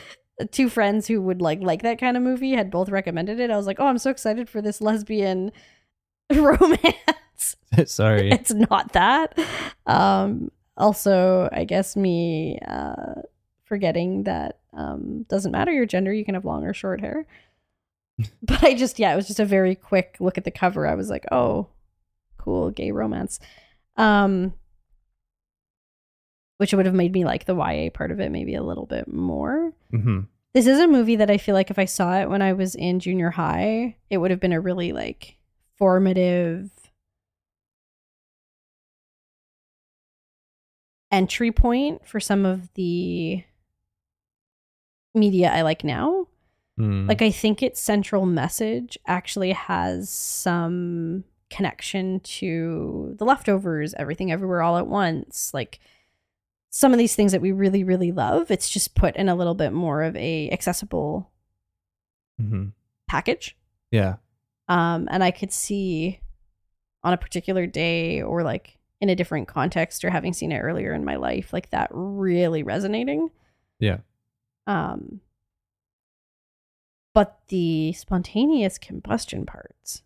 two friends who would like like that kind of movie had both recommended it, I was like, oh, I'm so excited for this lesbian romance. Sorry. it's not that. Um, also, I guess me uh, forgetting that um, doesn't matter your gender, you can have long or short hair. but I just, yeah, it was just a very quick look at the cover. I was like, oh, cool, gay romance. Um, which would have made me like the YA part of it maybe a little bit more. hmm This is a movie that I feel like if I saw it when I was in junior high, it would have been a really like formative entry point for some of the media I like now. Mm. Like I think its central message actually has some connection to the leftovers, everything everywhere all at once, like some of these things that we really really love. It's just put in a little bit more of a accessible Mhm. package. Yeah. Um and I could see on a particular day or like in a different context or having seen it earlier in my life like that really resonating. Yeah. Um, but the spontaneous combustion parts,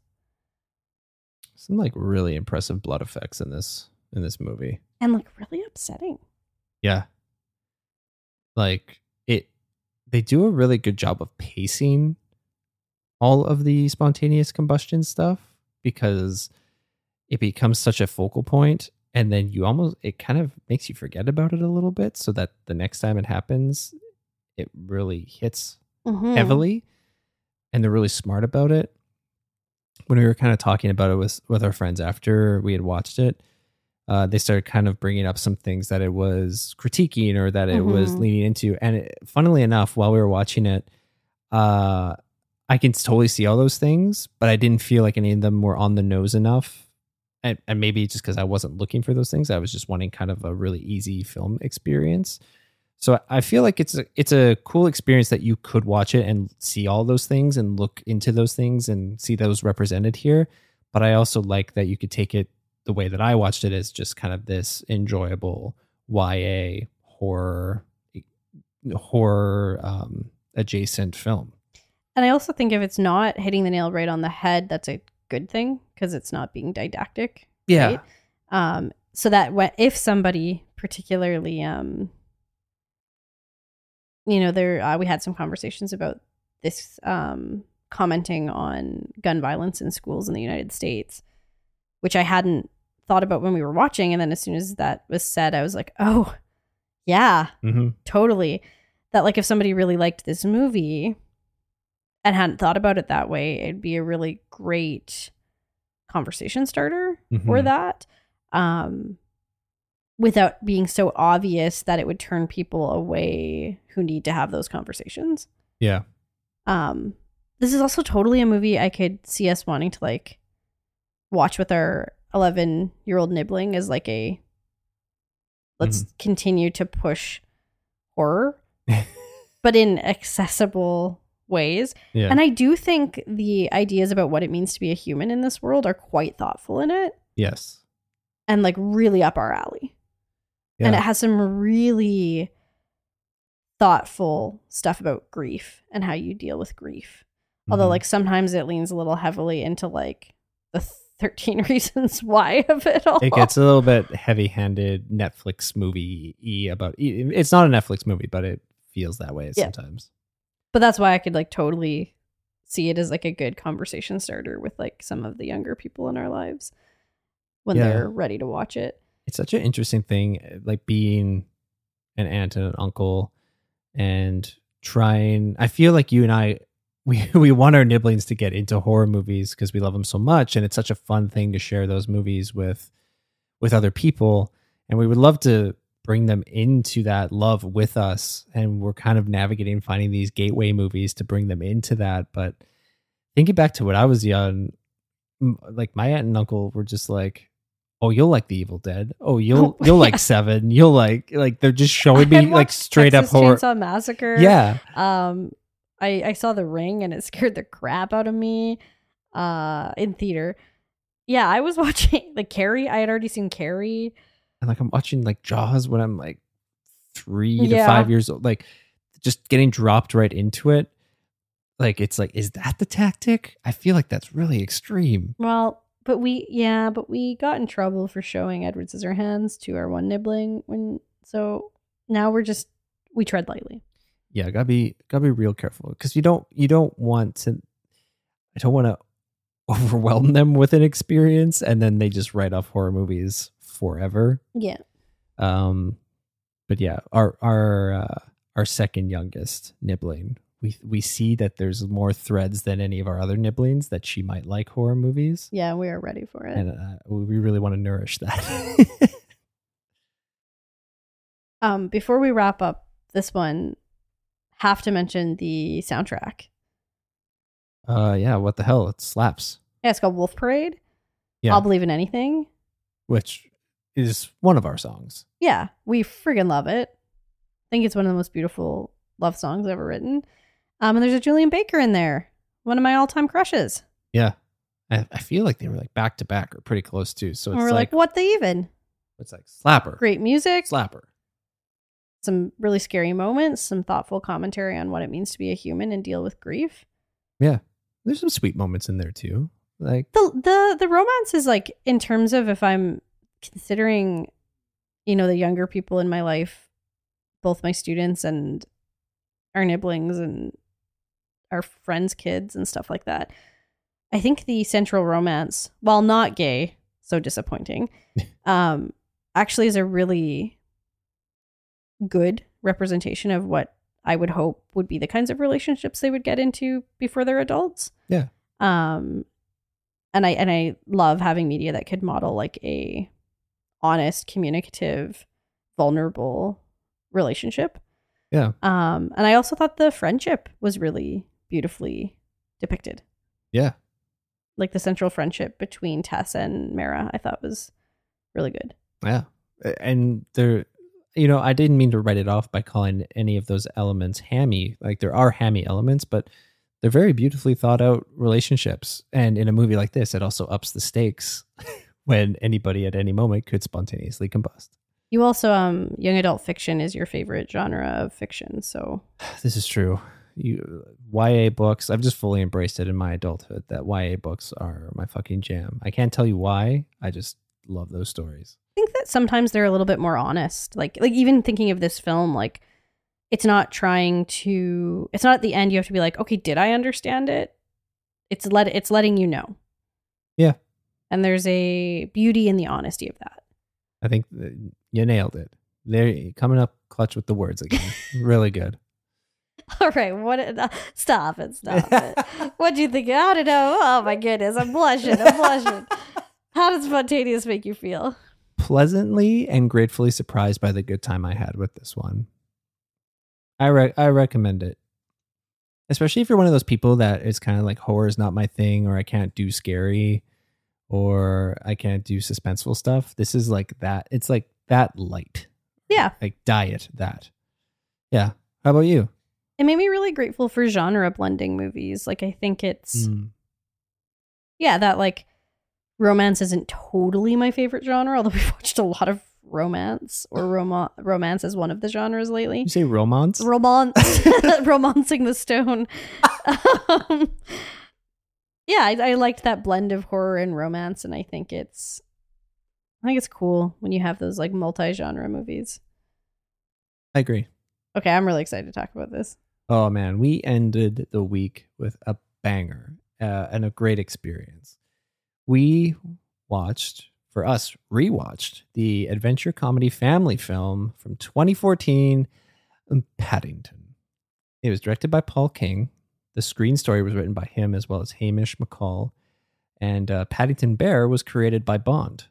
Some like really impressive blood effects in this in this movie. and like really upsetting. Yeah. Like it they do a really good job of pacing all of the spontaneous combustion stuff because it becomes such a focal point and then you almost it kind of makes you forget about it a little bit so that the next time it happens it really hits Mhm. heavily and they're really smart about it when we were kind of talking about it with with our friends after we had watched it uh, they started kind of bringing up some things that it was critiquing or that it was Mhm. leaning into and it, funnily enough while we were watching it uh, i can totally see all those things but i didn't feel like any of them were on the nose enough and, and maybe just because i wasn't looking for those things i was just wanting kind of a really easy film experience so I feel like it's a it's a cool experience that you could watch it and see all those things and look into those things and see those represented here. But I also like that you could take it the way that I watched it is just kind of this enjoyable YA horror horror um, adjacent film. And I also think if it's not hitting the nail right on the head, that's a good thing because it's not being didactic. right? Um, so that when, if somebody particularly, um, you know, there uh, we had some conversations about this um, commenting on gun violence in schools in the United States, which I hadn't thought about when we were watching, and then as soon as that was said, I was like, oh, yeah, Mm-hmm. totally. That like if somebody really liked this movie and hadn't thought about it that way, it'd be a really great conversation starter for Mhm. that. Um without being so obvious that it would turn people away who need to have those conversations. Yeah. Um this is also totally a movie I could see us wanting to like watch with our 11 year old nibbling as like a let's continue to push horror but in accessible ways. Yeah. And I do think the ideas about what it means to be a human in this world are quite thoughtful in it yes. and like really up our alley. And it has some really thoughtful stuff about grief and how you deal with grief. Although Mhm. like sometimes it leans a little heavily into like the 13 reasons why of it all. it gets a little bit heavy-handed Netflix movie e about it's not a Netflix movie, but it feels that way Yeah. sometimes. but that's why I could like totally see it as like a good conversation starter with like some of the younger people in our lives when Yeah. they're ready to watch it. it's such an interesting thing like being an aunt and an uncle and trying i feel like you and i we we want our nibblings to get into horror movies because we love them so much and it's such a fun thing to share those movies with with other people. And we would love to bring them into that love with us and we're kind of navigating finding these gateway movies to bring them into that. But thinking back to when i was young like my aunt and uncle were just like oh you'll like the evil dead. Oh you'll Oh, you'll like seven. You'll like like they're just showing me like straight Texas up horror Chainsaw Massacre. yeah. Um, I I saw The Ring and it scared the crap out of me. Uh, in theater. Yeah, I was watching like Carrie. I had already seen Carrie. and like i'm watching like jaws when i'm like three Yeah. to five years old like just getting dropped right into it like it's like is that the tactic i feel like that's really extreme Well, but we yeah, but we got in trouble for showing Edward Scissorhands to our one nibbling when so now we're just we tread lightly. Yeah gotta be gotta be real careful because you don't you don't want to i don't want to overwhelm them with an experience and then they just write off horror movies forever Yeah. um but yeah our our uh our second youngest nibbling we we see that there's more threads than any of our other nibblings that she might like horror movies Yeah, we are ready for it. and uh, we really want to nourish that um before we wrap up this one, have to mention the soundtrack. uh yeah what the hell it slaps Yeah, it's called Wolf Parade. yeah I'll believe in anything. which is one of our songs Yeah, we friggin' love it. I think it's one of the most beautiful love songs ever written. Um, and there's a Julien Baker in there, one of my all-time crushes. yeah I, I feel like they were like back to back or pretty close too so and it's we're like, like, what the even? it's like slapper Great music, slapper some really scary moments, some thoughtful commentary on what it means to be a human and deal with grief. yeah there's some sweet moments in there too like The the the romance is like in terms of if I'm considering, you know, the younger people in my life, both my students and our nibblings and our friends' kids and stuff like that. I think the central romance, while not gay, so disappointing, um, actually is a really good representation of what I would hope would be the kinds of relationships they would get into before they're adults. Yeah. Um and I and I love having media that could model like a honest, communicative, vulnerable relationship. yeah Um and I also thought the friendship was really beautifully depicted. yeah Like the central friendship between Tess and Mara, I thought was really good. Yeah. And there, you know, I didn't mean to write it off by calling any of those elements hammy. Like there are hammy elements, but they're very beautifully thought out relationships. And in a movie like this, it also ups the stakes when anybody at any moment could spontaneously combust. You also um young adult fiction is your favorite genre of fiction, so This is true. You YA books, I've just fully embraced it in my adulthood that YA books are my fucking jam. I can't tell you why. I just love those stories. That sometimes they're a little bit more honest. Like like even thinking of this film, like it's not trying to it's not at the end you have to be like, okay, did I understand it? It's let it's letting you know. Yeah. And there's a beauty in the honesty of that. I think you nailed it. There, coming up clutch with the words again. really good. All right, what uh, stop it, stop it. what do you think? I don't know. Oh my goodness, I'm blushing. I'm blushing. How does spontaneous make you feel? Pleasantly and gratefully surprised by the good time I had with this one. I re- I recommend it, especially if you're one of those people that is kind of like horror is not my thing, or I can't do scary, or I can't do suspenseful stuff. This is like that. It's like that light, Yeah. like diet that. Yeah. How about you? It made me really grateful for genre blending movies. Like I think it's Mm. yeah, that like romance isn't totally my favorite genre, although we've watched a lot of romance or rom- romance as one of the genres lately. You say romance? Romance, romancing the stone. um, yeah, I, I liked that blend of horror and romance, and I think it's, I think it's cool when you have those like multi-genre movies. I agree. Okay, I'm really excited to talk about this. Oh man, we ended the week with a banger uh, and a great experience. We watched, for us, rewatched the adventure comedy family film from 2014, Paddington. It was directed by Paul King. The screen story was written by him as well as Hamish McColl. And uh, Paddington Bear was created by Bond,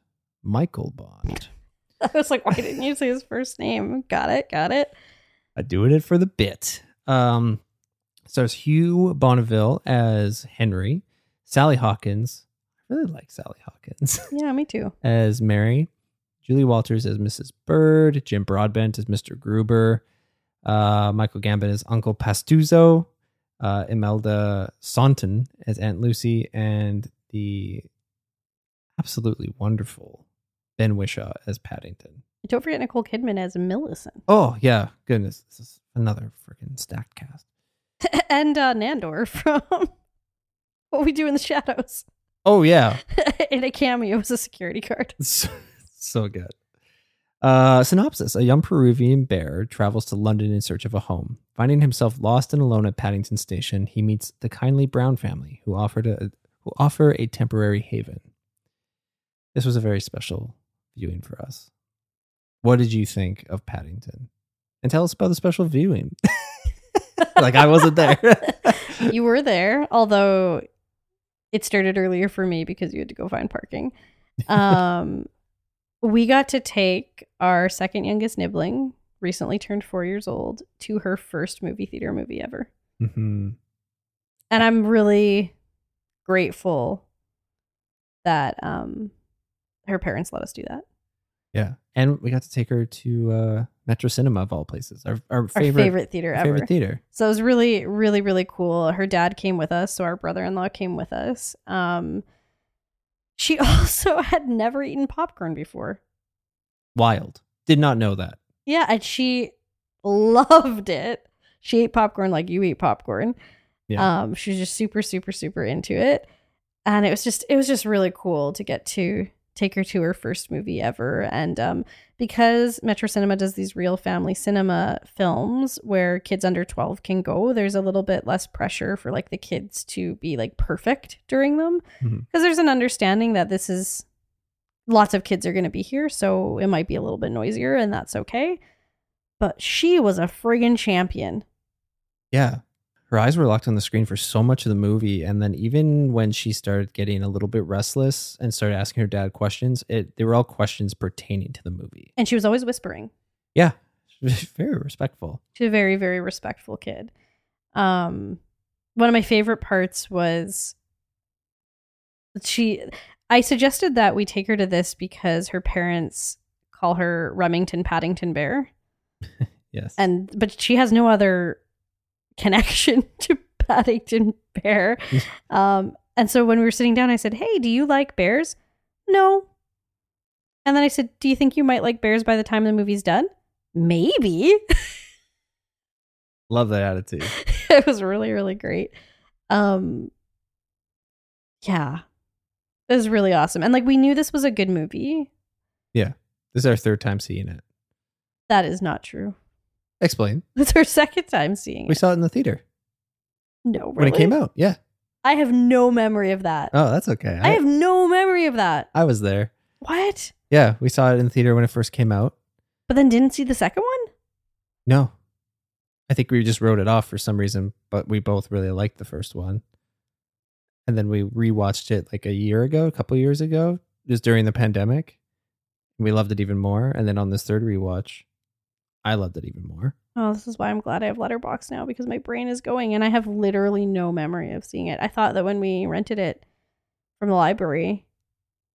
Michael Bond. I was like, why didn't you say his first name? Got it, got it. I doing it for the bit. Um, stars Hugh Bonneville as Henry, Sally Hawkins. I really like Sally Hawkins Yeah, me too. as Mary, Julie Walters as Mrs. Bird, Jim Broadbent as Mr. Gruber, uh, Michael Gambon as Uncle Pastuzo, uh, Imelda Staunton as Aunt Lucy, and the absolutely wonderful Ben Whishaw as Paddington. Don't forget Nicole Kidman as Millicent. Oh yeah, goodness, this is another freaking stacked cast. and uh, Nandor from What We Do in the Shadows Oh yeah, in a cameo as a security guard. so, so good. Uh, synopsis: A young Peruvian bear travels to London in search of a home. Finding himself lost and alone at Paddington Station, he meets the kindly Brown family, who offered a who offer a temporary haven. This was a very special viewing for us. What did you think of Paddington? And tell us about the special viewing. like I wasn't there. you were there, although it started earlier for me because you had to go find parking. Um, we got to take our second youngest nibbling, recently turned four years old, to her first movie theater movie ever. Mm-hmm. And I'm really grateful that um, her parents let us do that. Yeah, and we got to take her to uh, Metro Cinema of all places. Our our Our favorite favorite, theater our ever. favorite theater. So it was really, really, really cool. Her dad came with us, so our brother-in-law came with us. Um, she also had never eaten popcorn before. Wild. Did not know that. Yeah, and she loved it. She ate popcorn like you eat popcorn. Yeah. Um, she was just super, super, super into it. And it was just it was just really cool to get to take her to her first movie ever. And um because Metro Cinema does these real family cinema films where kids under 12 can go, there's a little bit less pressure for like the kids to be like perfect during them. Because Mhm. there's an understanding that this is lots of kids are going to be here, so it might be a little bit noisier, and that's okay. But she was a friggin' champion. Yeah. Her eyes were locked on the screen for so much of the movie. And then even when she started getting a little bit restless and started asking her dad questions, it they were all questions pertaining to the movie. And she was always whispering. Yeah. Very respectful. She's a very, very respectful kid. Um, one of my favorite parts was she. I suggested that we take her to this because her parents call her Remington Paddington Bear, Yes. and but she has no other connection to Paddington Bear. um, and so when we were sitting down, I said, "Hey, do you like bears?" No. And then I said, "Do you think you might like bears by the time the movie's done?" Maybe. Love that attitude. it was really really great um yeah it was really awesome and like we knew this was a good movie Yeah. This is our third time seeing it. that is not true Explain. it's our second time seeing We it saw it in the theater no when it came out. Yeah. i have no memory of that Oh, that's okay. I have no memory of that I was there. what Yeah, we saw it in the theater when it first came out. but then didn't see the second one No. I think we just wrote it off for some reason, but we both really liked the first one. And then we rewatched it like a year ago, a couple years ago, just during the pandemic. We loved it even more. And then on this third rewatch, I loved it even more. oh this is why i'm glad i have Letterboxd now because my brain is going and i have literally no memory of seeing it i thought that when we rented it from the library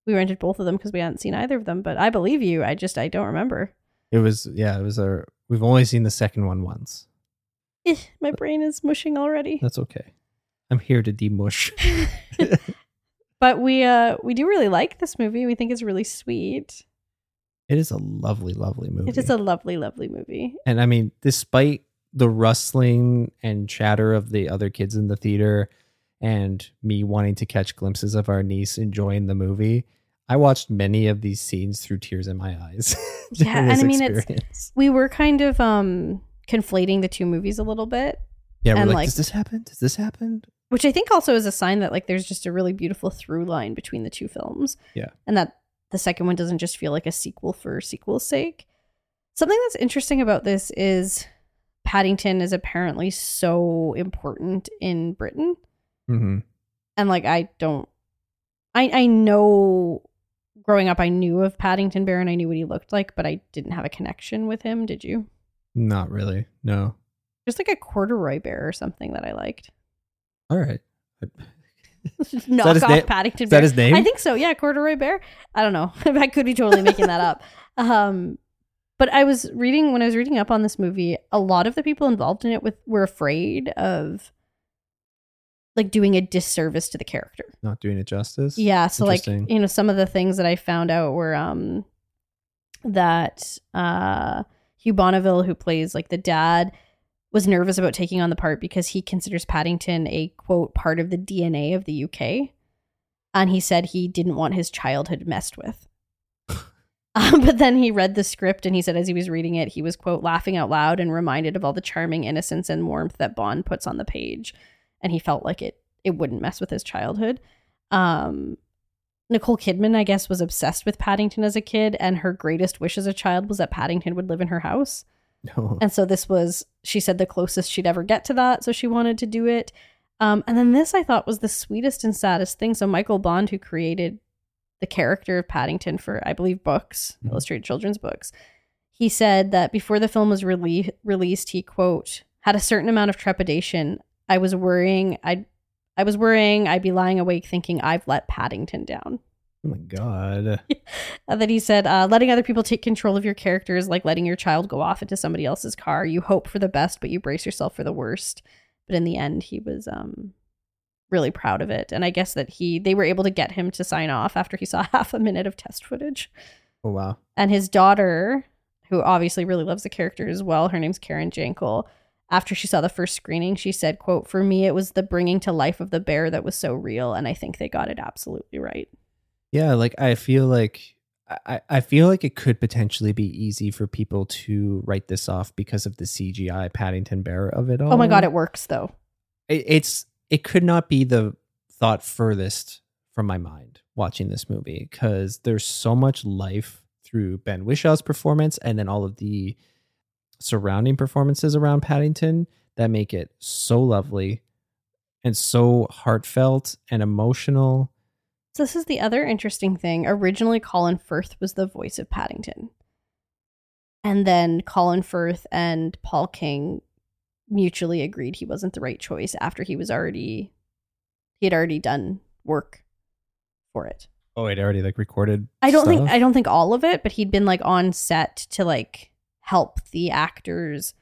we rented both of them because we hadn't seen either of them but i believe you i just i don't remember It was, yeah, it was our, we've only seen the second one once. Eh, my brain is mushing already. That's okay. I'm here to demush. but we uh we do really like this movie. We think it's really sweet. It is a lovely, lovely movie. It is a lovely, lovely movie. And I mean, despite the rustling and chatter of the other kids in the theater and me wanting to catch glimpses of our niece enjoying the movie, I watched many of these scenes through tears in my eyes. Yeah, and I mean, it's- We were kind of um conflating the two movies a little bit, yeah, we're and, like, like- does this happen? Does this happen? which I think also is a sign that like there's just a really beautiful through line between the two films. Yeah. And that the second one doesn't just feel like a sequel for sequel's sake. Something that's interesting about this is Paddington is apparently so important in Britain. Mm-hmm. and like I don't I I know growing up, I knew of Paddington Bear and I knew what he looked like, but I didn't have a connection with him. Did you? Not really. No. Just like a corduroy bear or something that I liked. All right. Knock off name? Paddington Is that Bear. his name? I think so. Yeah, corduroy bear. I don't know. I could be totally making that up. Um, but I was reading when I was reading up on this movie. A lot of the people involved in it with were afraid of like doing a disservice to the character. Not doing it justice. Yeah, so like you know, some of the things that I found out were um that uh Hugh Bonneville, who plays like the dad, was nervous about taking on the part because he considers Paddington a quote part of the DNA of the UK. And he said he didn't want his childhood messed with. Um, but then he read the script and he said as he was reading it, he was quote laughing out loud and reminded of all the charming innocence and warmth that Bond puts on the page. And he felt like it it wouldn't mess with his childhood. Um Nicole Kidman, I guess, was obsessed with Paddington as a kid, and her greatest wish as a child was that Paddington would live in her house. No. And so this was, she said, the closest she'd ever get to that. So she wanted to do it. Um, and then this I thought was the sweetest and saddest thing. So Michael Bond, who created the character of Paddington for, I believe, books, Mhm. illustrated children's books, he said that before the film was rele- released, he quote had a certain amount of trepidation. I was worrying. I, I was worrying. I'd be lying awake thinking I've let Paddington down. Oh my god. Uh, that he said, uh, letting other people take control of your character is like letting your child go off into somebody else's car. You hope for the best, but you brace yourself for the worst. But in the end, he was um, really proud of it, and I guess that he they were able to get him to sign off after he saw half a minute of test footage. Oh wow. And his daughter, who obviously really loves the character as well, her name's Karen Jankel. After she saw the first screening, she said, "quote For me, it was the bringing to life of the bear that was so real, and I think they got it absolutely right." Yeah, like I feel like I, I feel like it could potentially be easy for people to write this off because of the CGI Paddington Bear of it all. Oh my god, it works though. it, it's it could not be the thought furthest from my mind watching this movie because there's so much life through Ben Whishaw's performance and then all of the surrounding performances around Paddington that make it so lovely and so heartfelt and emotional. So this is the other interesting thing. Originally, Colin Firth was the voice of Paddington. And then Colin Firth and Paul King mutually agreed he wasn't the right choice after he was already he had already done work for it. Oh, it already like recorded. I don't think? I don't think all of it, but he'd been like on set to like help the actors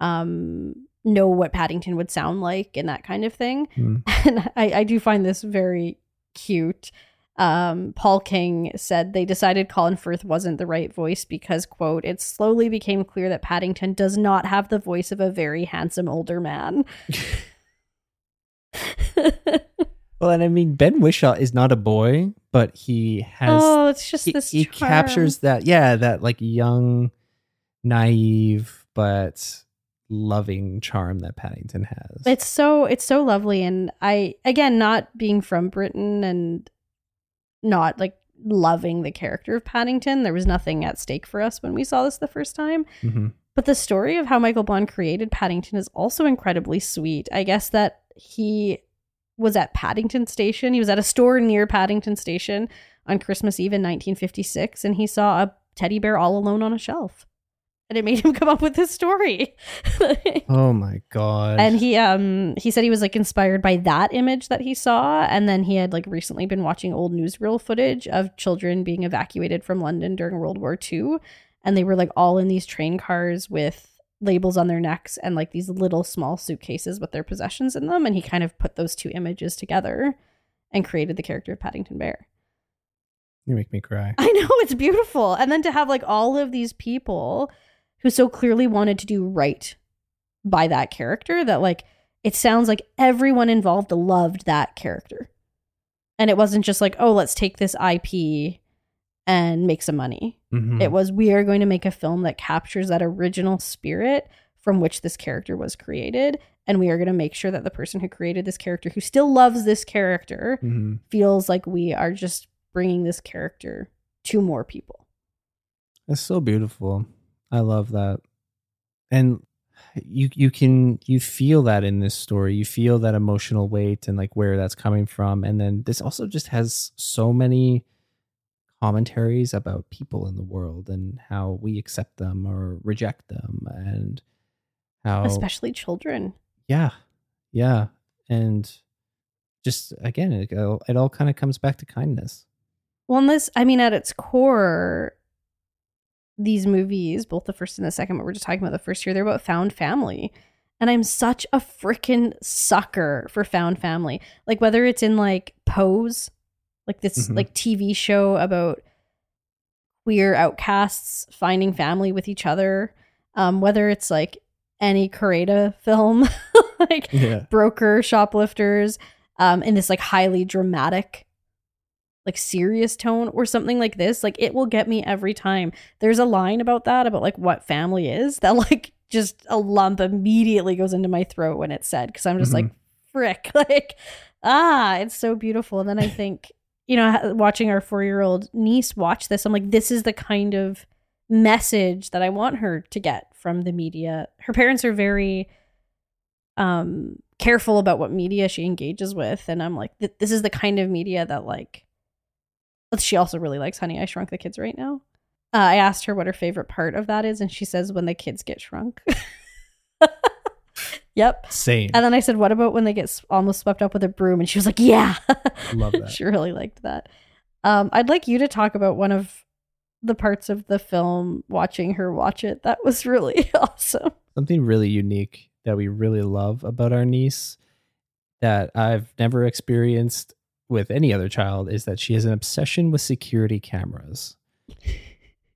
um know what Paddington would sound like and that kind of thing. Hmm. And I, I do find this very cute. Um, Paul King said they decided Colin Firth wasn't the right voice because, quote, it slowly became clear that Paddington does not have the voice of a very handsome older man. Well, and I mean, Ben Whishaw is not a boy, but he has oh, it's just he, this. he charm. captures that yeah that like young naive but loving charm that paddington has It's so it's so lovely, and I again not being from Britain and not like loving the character of Paddington. There was nothing at stake for us when we saw this the first time. Mhm. But the story of how Michael Bond created Paddington is also incredibly sweet. I guess that he was at Paddington Station. He was at a store near Paddington Station on Christmas Eve in 1956, and he saw a teddy bear all alone on a shelf. And it made him come up with this story. oh my god and he um he said he was like inspired by that image that he saw and then he had like recently been watching old newsreel footage of children being evacuated from london during world war ii and they were like all in these train cars with labels on their necks and like these little small suitcases with their possessions in them and he kind of put those two images together and created the character of paddington bear you make me cry I know it's beautiful. And then to have like all of these people who so clearly wanted to do right by that character that like it sounds like everyone involved loved that character. And it wasn't just like, oh, let's take this IP and make some money. Mhm. It was we are going to make a film that captures that original spirit from which this character was created and we are going to make sure that the person who created this character who still loves this character Mhm. feels like we are just bringing this character to more people. It's so beautiful. I love that. And you you can you feel that in this story. You feel that emotional weight and like where that's coming from. And then this also just has so many commentaries about people in the world and how we accept them or reject them and how Especially children. yeah yeah and just again it, all- it all kind of comes back to kindness Well, and this, I mean, at its core, these movies, both the first and the second, but we're just talking about the first here, they're about found family. And I'm such a freaking sucker for found family. Like, whether it's in like Pose, like this Mhm. like TV show about queer outcasts finding family with each other, um, whether it's like any Kore-eda film, like yeah broker shoplifters um in this like highly dramatic like serious tone or something like this like it will get me every time. There's a line about that about like what family is that like just a lump immediately goes into my throat when it's said because i'm just like frick like ah it's so beautiful. And then i think you know watching our four-year-old niece watch this i'm like this is the kind of message that i want her to get from the media. Her parents are very um careful about what media she engages with and i'm like this is the kind of media that like but she also really likes honey i shrunk the kids right now. Uh, i asked her what her favorite part of that is and she says when the kids get shrunk. Yep. Same. And then i said what about when they get s- almost swept up with a broom? And she was like yeah. Love that. she really liked that. Um i'd like you to talk about one of the parts of the film watching her watch it. That was really awesome. Something really unique that we really love about our niece that I've never experienced with any other child is that she has an obsession with security cameras.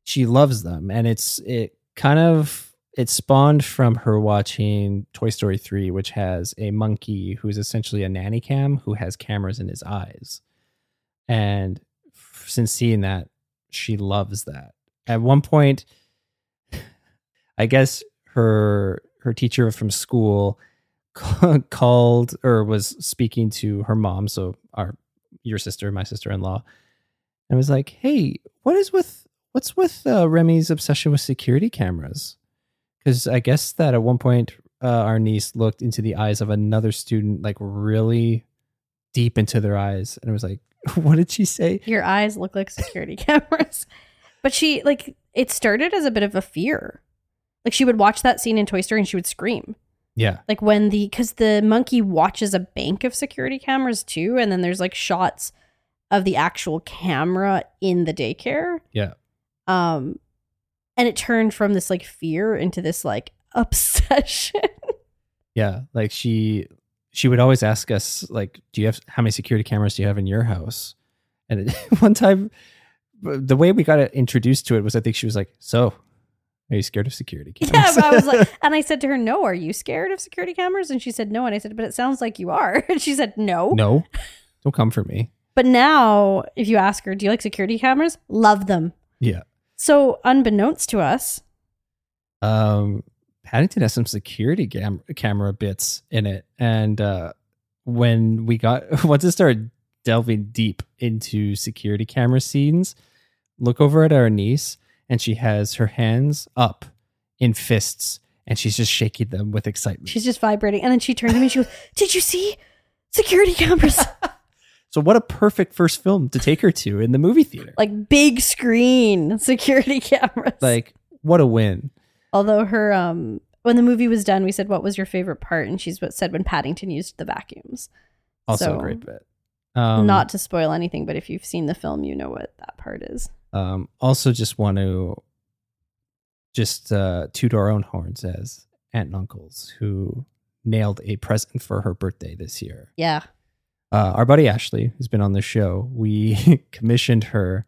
She loves them and it's it kind of it spawned from her watching Toy Story 3 which has a monkey who's essentially a nanny cam who has cameras in his eyes. And since seeing that she loves that. At one point I guess her her teacher from school called or was speaking to her mom, so our your sister, my sister in law, and was like, "Hey, what is with what's with uh, Remy's obsession with security cameras?" Because I guess that at one point uh, our niece looked into the eyes of another student, like really deep into their eyes, and it was like, "What did she say?" Your eyes look like security cameras. But she like it started as a bit of a fear. Like she would watch that scene in Toy Story and she would scream. Yeah, Like when the cuz the monkey watches a bank of security cameras too and then there's like shots of the actual camera in the daycare. yeah, Um and it turned from this like fear into this like obsession. yeah. Like she she would always ask us like, "Do you have how many security cameras do you have in your house?" And it, one time, the way we got introduced to it was, I think she was like, "So, are you scared of security cameras?" yeah, but I was like and I said to her, "No, are you scared of security cameras?" And she said, "No." And I said, "But it sounds like you are." And she said, "No." "No, don't come for me." But now, if you ask her, do you like security cameras? Love them. Yeah. So, unbeknownst to us, Um, Paddington has some security cam- camera bits in it, and uh, when we got once it started delving deep into security camera scenes, look over at our niece, and she has her hands up in fists, and she's just shaking them with excitement. she's just vibrating. And then she turned to me and she goes, Did you see security cameras? so, what a perfect first film to take her to in the movie theater! like big screen security cameras. Like, what a win! although her, um, when the movie was done, we said, What was your favorite part? And she's what said when Paddington used the vacuums. Also, So, a great bit. Um, Not to spoil anything, but if you've seen the film, you know what that part is. Um, also, just want to just uh, toot our own horns as aunt and uncles who nailed a present for her birthday this year. Yeah. Uh, our buddy Ashley, who's been on the show, we commissioned her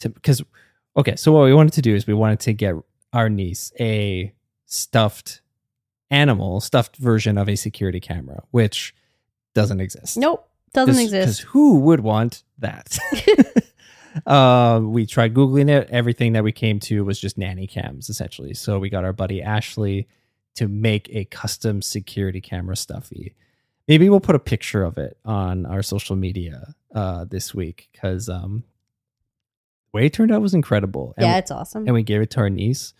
to because okay, so what we wanted to do is we wanted to get our niece a stuffed animal, stuffed version of a security camera, which doesn't exist. Nope. doesn't exist. Because who would want that? um, we tried googling it. Everything that we came to was just nanny cams, essentially. So we got our buddy Ashley to make a custom security camera stuffy. Maybe we'll put a picture of it on our social media uh, this week because um, the way it turned out was incredible. And, yeah, it's awesome. and we gave it to our niece.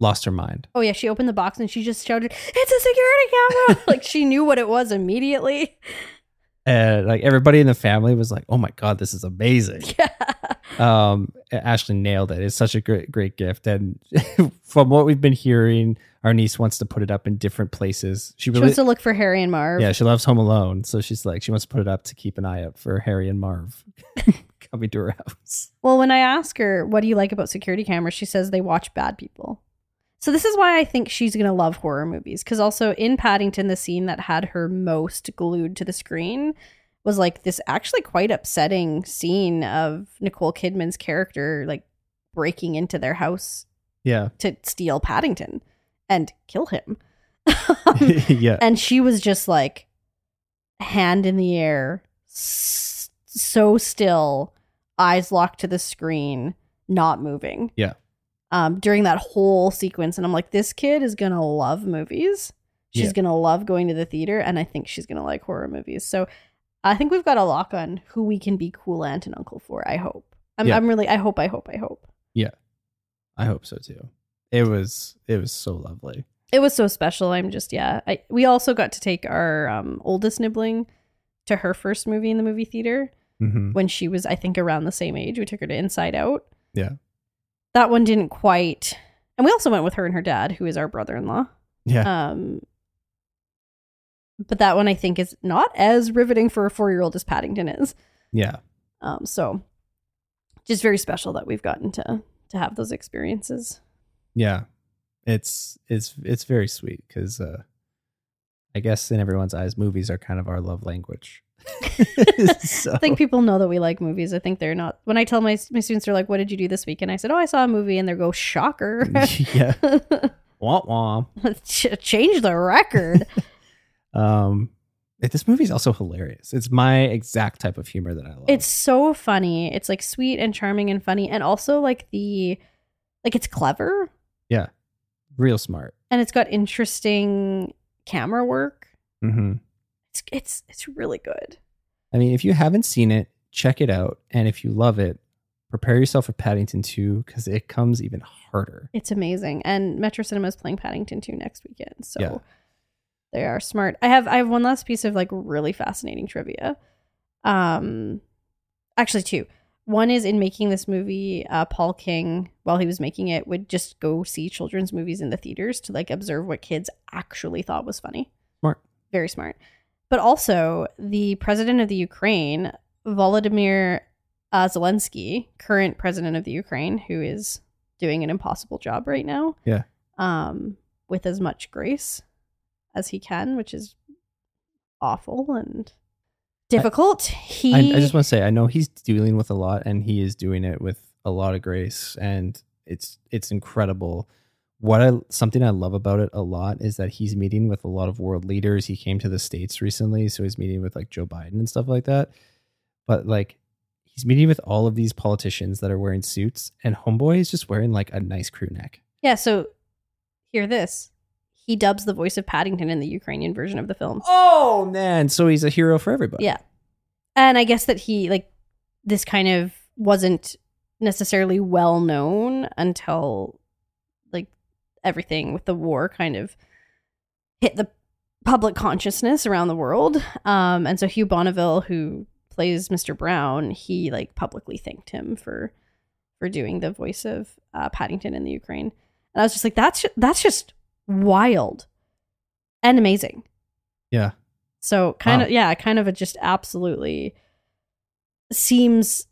Lost her mind. Oh yeah, she opened the box and she just shouted, "It's a security camera!" like she knew what it was immediately. And like everybody in the family was like, "Oh my god, this is amazing." Yeah. um ashley nailed it it's such a great great gift and from what we've been hearing our niece wants to put it up in different places she She wants to look for Harry and Marv. yeah she loves home alone so she's like she wants to put it up to keep an eye out for harry and marv coming to her house Well, when I ask her, what do you like about security cameras? She says they watch bad people. So this is why I think she's going to love horror movies. Because also in Paddington, the scene that had her most glued to the screen was like this actually quite upsetting scene of Nicole Kidman's character like breaking into their house yeah to steal Paddington and kill him. Um, yeah and she was just like hand in the air s- so still eyes locked to the screen not moving Yeah. Um during that whole sequence and i'm like this kid is gonna love movies she's Yeah. gonna love going to the theater and i think she's gonna like horror movies so i think we've got a lock on who we can be cool aunt and uncle for i hope i'm, Yeah. I'm really i hope i hope i hope Yeah. i hope so too it was it was so lovely it was so special. I'm just yeah. I we also got to take our um, oldest nibbling to her first movie in the movie theater hmm when she was I think around the same age. We took her to Inside Out. Yeah. That one didn't quite. And we also went with her and her dad, who is our brother-in-law. yeah Um but that one I think is not as riveting for a 4-year-old as Paddington is. yeah Um so just very special that we've gotten to to have those experiences. yeah it's it's it's very sweet because uh i guess in everyone's eyes movies are kind of our love language so, I think people know that we like movies. I think they're not. When I tell my my students, they're like, "What did you do this weekend?" I said, "Oh, I saw a movie," and they go, "Shocker!" yeah wah wah Ch- Change the record. Um, this movie is also hilarious. It's my exact type of humor that I love. it's so funny. It's like sweet and charming and funny, and also like the like it's clever Yeah, real smart. and it's got interesting camera work. hmm It's it's it's really good. I mean, if you haven't seen it, check it out, and if you love it, prepare yourself for Paddington Two because it comes even harder. It's amazing. And Metro Cinema is playing Paddington 2 next weekend. So Yeah. they are smart. I have I have one last piece of like really fascinating trivia. Um actually two. One is in making this movie, uh, Paul King, while he was making it, would just go see children's movies in the theaters to like observe what kids actually thought was funny. Smart. Very smart. But also, the president of the Ukraine, Volodymyr uh, Zelensky, current president of the Ukraine, who is doing an impossible job right now. Yeah. Um, with as much grace as he can, which is awful and difficult. he I, I just want to say, I know he's dealing with a lot, and he is doing it with a lot of grace, and it's it's incredible. What I something I love about it a lot is that he's meeting with a lot of world leaders. He came to the states recently, so he's meeting with like Joe Biden and stuff like that. But like, he's meeting with all of these politicians that are wearing suits, and Homeboy is just wearing like a nice crew neck. yeah. So hear this. He dubs the voice of Paddington in the Ukrainian version of the film. Oh man, so he's a hero for everybody. Yeah. And I guess that he like this kind of wasn't necessarily well known until everything with the war kind of hit the public consciousness around the world. Um and so Hugh Bonneville who plays Mr. Brown, he like publicly thanked him for for doing the voice of uh, Paddington in the Ukraine. And I was just like that's that's just wild and amazing. yeah. So kind Wow. of yeah, kind of a just absolutely seems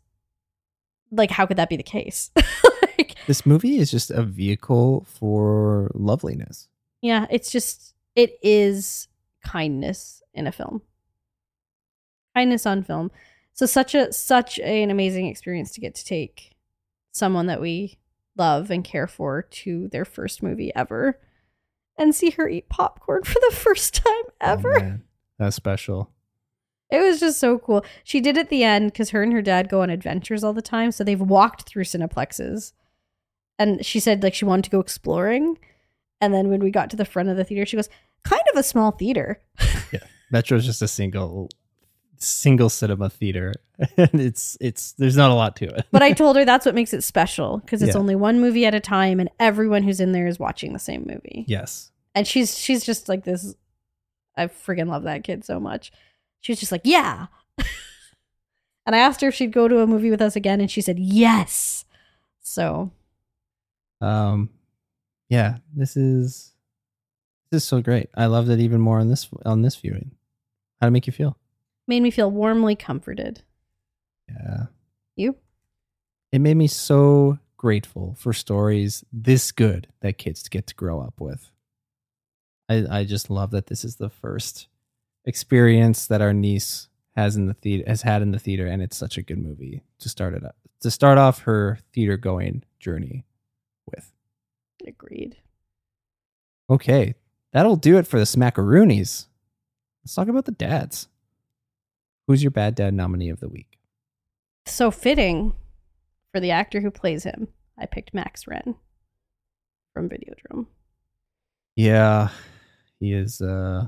like how could that be the case? like, This movie is just a vehicle for loveliness. yeah, it's just it is kindness in a film. Kindness on film. So such a such an amazing experience to get to take someone that we love and care for to their first movie ever and see her eat popcorn for the first time Oh, ever. man. That's special. It was just so cool. She did at the end because her and her dad go on adventures all the time. So they've walked through Cineplexes. And she said like she wanted to go exploring. And then when we got to the front of the theater, she goes, kind of a small theater. Metro is just a single single cinema theater and it's it's there's not a lot to it But I told her that's what makes it special because it's Yeah. only one movie at a time and everyone who's in there is watching the same movie. yes And she's she's just like this I freaking love that kid so much. She was just like, yeah. and I asked her if she'd go to a movie with us again, and she said yes. So Um, yeah, this is this is so great. I loved it even more on this on this viewing. How to make you feel? made me feel warmly comforted. Yeah, You? it made me so grateful for stories this good that kids get to grow up with. I I just love that this is the first experience that our niece has in the theater has had in the theater, and it's such a good movie to start it up to start off her theater going journey with. Agreed. Okay, that'll do it for the Smackaroonies. Let's talk about the dads. Who's your bad dad nominee of the week? So fitting for the actor who plays him. I picked Max Renn from Videodrome. Yeah, he is uh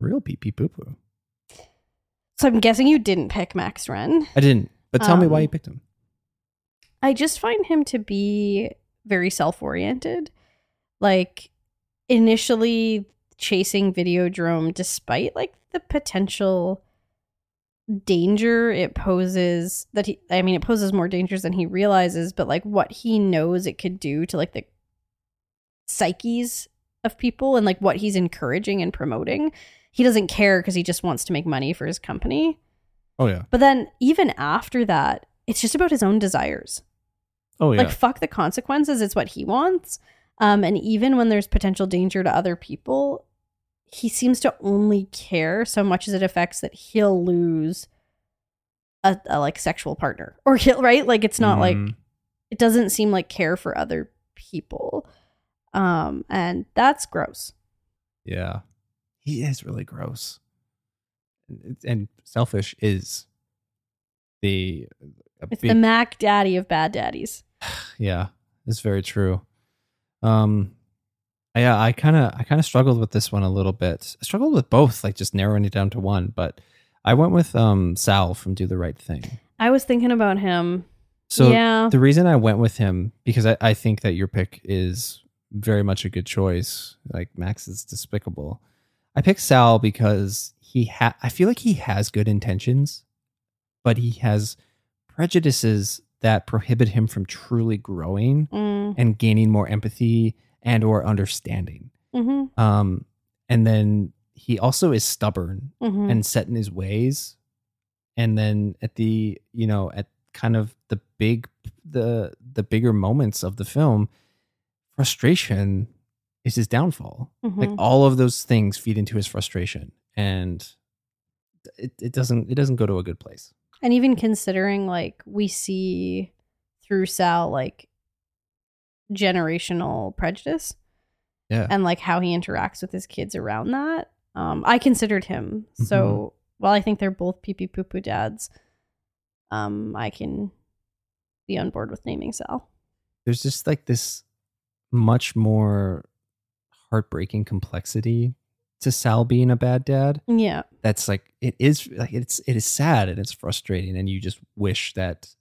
real pee pee poo poo. So I'm guessing you didn't pick Max Renn. I didn't, but tell me why Um, you picked him. I just find him to be very self oriented. Like, initially chasing Videodrome despite like the potential danger it poses that he I mean it poses more dangers than he realizes, but like what he knows it could do to like the psyches of people and like what he's encouraging and promoting. He doesn't care because he just wants to make money for his company. Oh yeah. But then even after that, it's just about his own desires. Oh yeah. Like fuck the consequences, it's what he wants. Um and even when there's potential danger to other people, he seems to only care so much as it affects that he'll lose a, a like sexual partner or he'll right like it's not like Mhm. it doesn't seem like care for other people um and that's gross Yeah. He is really gross. And, and selfish is the a it's big- the mac daddy of bad daddies yeah, it's very true. Um yeah, I kind of I kind of struggled with this one a little bit. I struggled with both, like just narrowing it down to one, but I went with um Sal from Do the Right Thing. i was thinking about him So yeah the reason I went with him because I, I think that your pick is very much a good choice. Like Max is despicable. I picked Sal because he ha- I feel like he has good intentions, but he has prejudices that prohibit him from truly growing mm, and gaining more empathy and or understanding. hmm Um, and then he also is stubborn hmm and set in his ways. And then at the you know at kind of the big the the bigger moments of the film frustration is his downfall. Like Mhm. all of those things feed into his frustration. And it, it doesn't it doesn't go to a good place And even considering like we see through Sal like generational prejudice yeah and like how he interacts with his kids around that. Um, I considered him. So while I think they're both pee pee poo poo dads, um, I can be on board with naming Sal. there's just like this much more heartbreaking complexity to Sal being a bad dad Yeah. that's like it is like it's it is sad and it's frustrating and you just wish that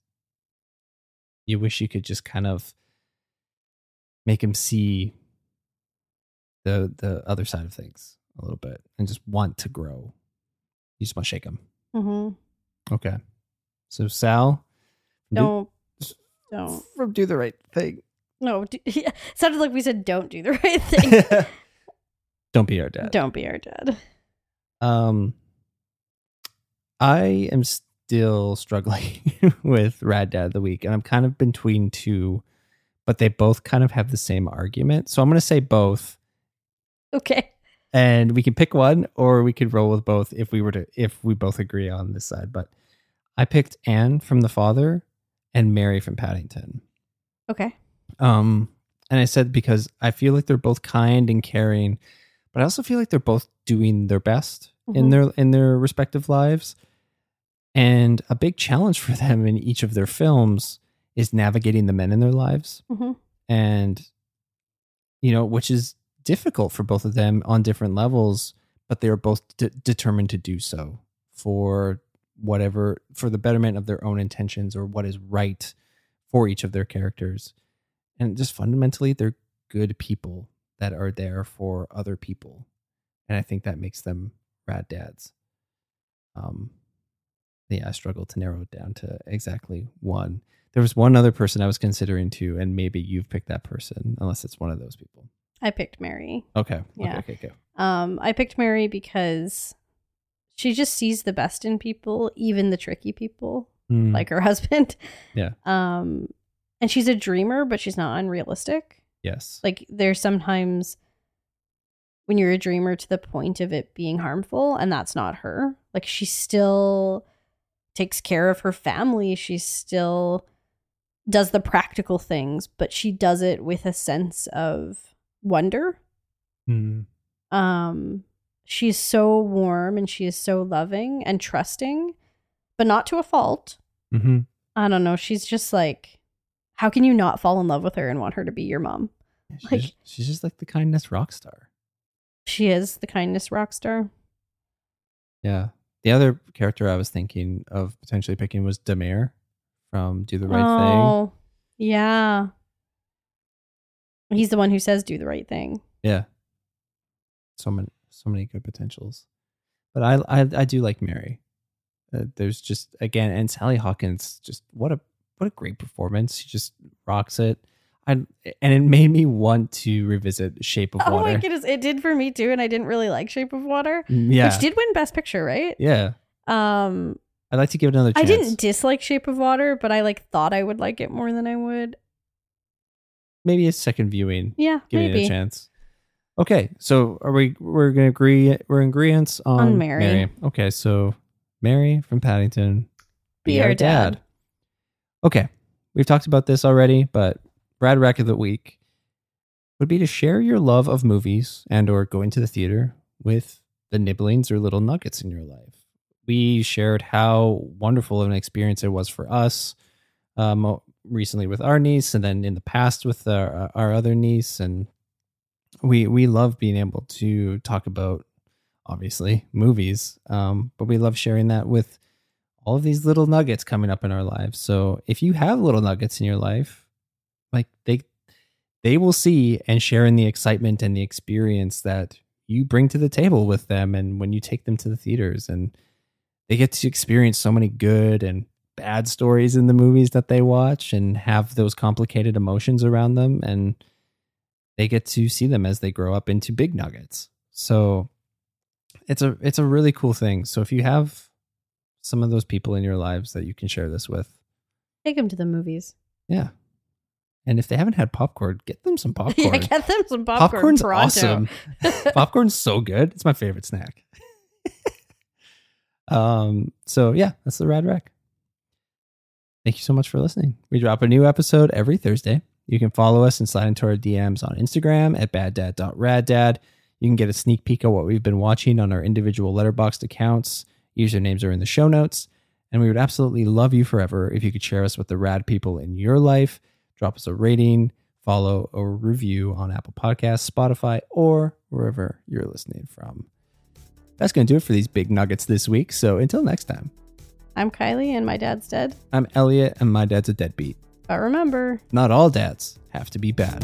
you wish you could just kind of make him see the the other side of things a little bit and just want to grow you just want to shake him hmm okay so sal from do- Don't. Don't. from do the right thing No. Do, yeah, sounded like we said don't do the right thing. don't be our dad don't be our dad. Um, I am still struggling with Rad Dad of the Week, and I'm kind of between two, but they both kind of have the same argument. So I'm going to say both, Okay. and we can pick one, or we could roll with both if we were to if we both agree on this side. But I picked Anne from The Father and Mary from Paddington. Okay. Um, and I said because I feel like they're both kind and caring, but I also feel like they're both doing their best in Mhm. their in their respective lives. And a big challenge for them in each of their films is navigating the men in their lives, hmm and you know, which is difficult for both of them on different levels, but they are both de- determined to do so for whatever for the betterment of their own intentions or what is right for each of their characters. And just fundamentally, they're good people that are there for other people. And I think that makes them rad dads. Um, yeah, I struggled to narrow it down to exactly one. There was one other person I was considering too, and maybe you've picked that person, unless it's one of those people. I picked Mary. Okay. Yeah. Okay. Okay. Go. Um, I picked Mary because she just sees the best in people, even the tricky people, Mm, like her husband. Yeah. Um, and she's a dreamer, but she's not unrealistic. Yes. Like there's sometimes when you're a dreamer to the point of it being harmful, and that's not her. Like she still takes care of her family. She still does the practical things, but she does it with a sense of wonder. Mm, Um, she's so warm and she is so loving and trusting, but not to a fault. hmm I don't know. She's just like, how can you not fall in love with her and want her to be your mom? She's, Like- just, she's just like the kindness rock star. She is the kindness rock star. Yeah. The other character I was thinking of potentially picking was Da Mayor from Do the Right Thing. oh, yeah. He's the one who says do the right thing. Yeah. So many, so many good potentials. But I, I, I do like Mary. Uh, there's just again, and Sally Hawkins, just what a what a great performance. She just rocks it. I and it made me want to revisit Shape of Water. Oh my goodness, it did for me too, and I didn't really like Shape of Water, Mm, Yeah, which did win Best Picture, right? yeah. Um, I'd like to give it another I didn't dislike Shape of Water, but I like thought I would like it more than I would. Maybe a second viewing. Yeah, giving it a chance. Okay, so are we? We're gonna agree. We're in agreement on, On Mary. Okay, so Mary from Paddington, Be our dad. Okay, we've talked about this already, but Rad Rack of the week would be to share your love of movies and or going to the theater with the nibblings or little nuggets in your life. We shared how wonderful of an experience it was for us um, recently with our niece, and then in the past with our, our other niece, and we we love being able to talk about obviously movies, um, but we love sharing that with all of these little nuggets coming up in our lives. So if you have little nuggets in your life, like they they will see and share in the excitement and the experience that you bring to the table with them and when you take them to the theaters and they get to experience so many good and bad stories in the movies that they watch and have those complicated emotions around them and they get to see them as they grow up into big nuggets. So it's a it's a really cool thing. So if you have some of those people in your lives that you can share this with, Take them to the movies. yeah. And if they haven't had popcorn, get them some popcorn. Yeah, get them some popcorn. Popcorn's pronto. awesome. Popcorn's so good. It's my favorite snack. um. So yeah, that's the Rad Rack. Thank you so much for listening. We drop a new episode every Thursday. You can follow us and slide into our DMs on Instagram at baddad.raddad. You can get a sneak peek of what we've been watching on our individual Letterboxd accounts. Usernames are in the show notes. And we would absolutely love you forever if you could share us with the rad people in your life. Drop us a rating, follow, or review on Apple Podcasts, Spotify, or wherever you're listening from. That's going to do it for these big nuggets this week. So until next time, I'm Kylie and my dad's dead. I'm Elliott, and my dad's a deadbeat. But remember, Not all dads have to be bad.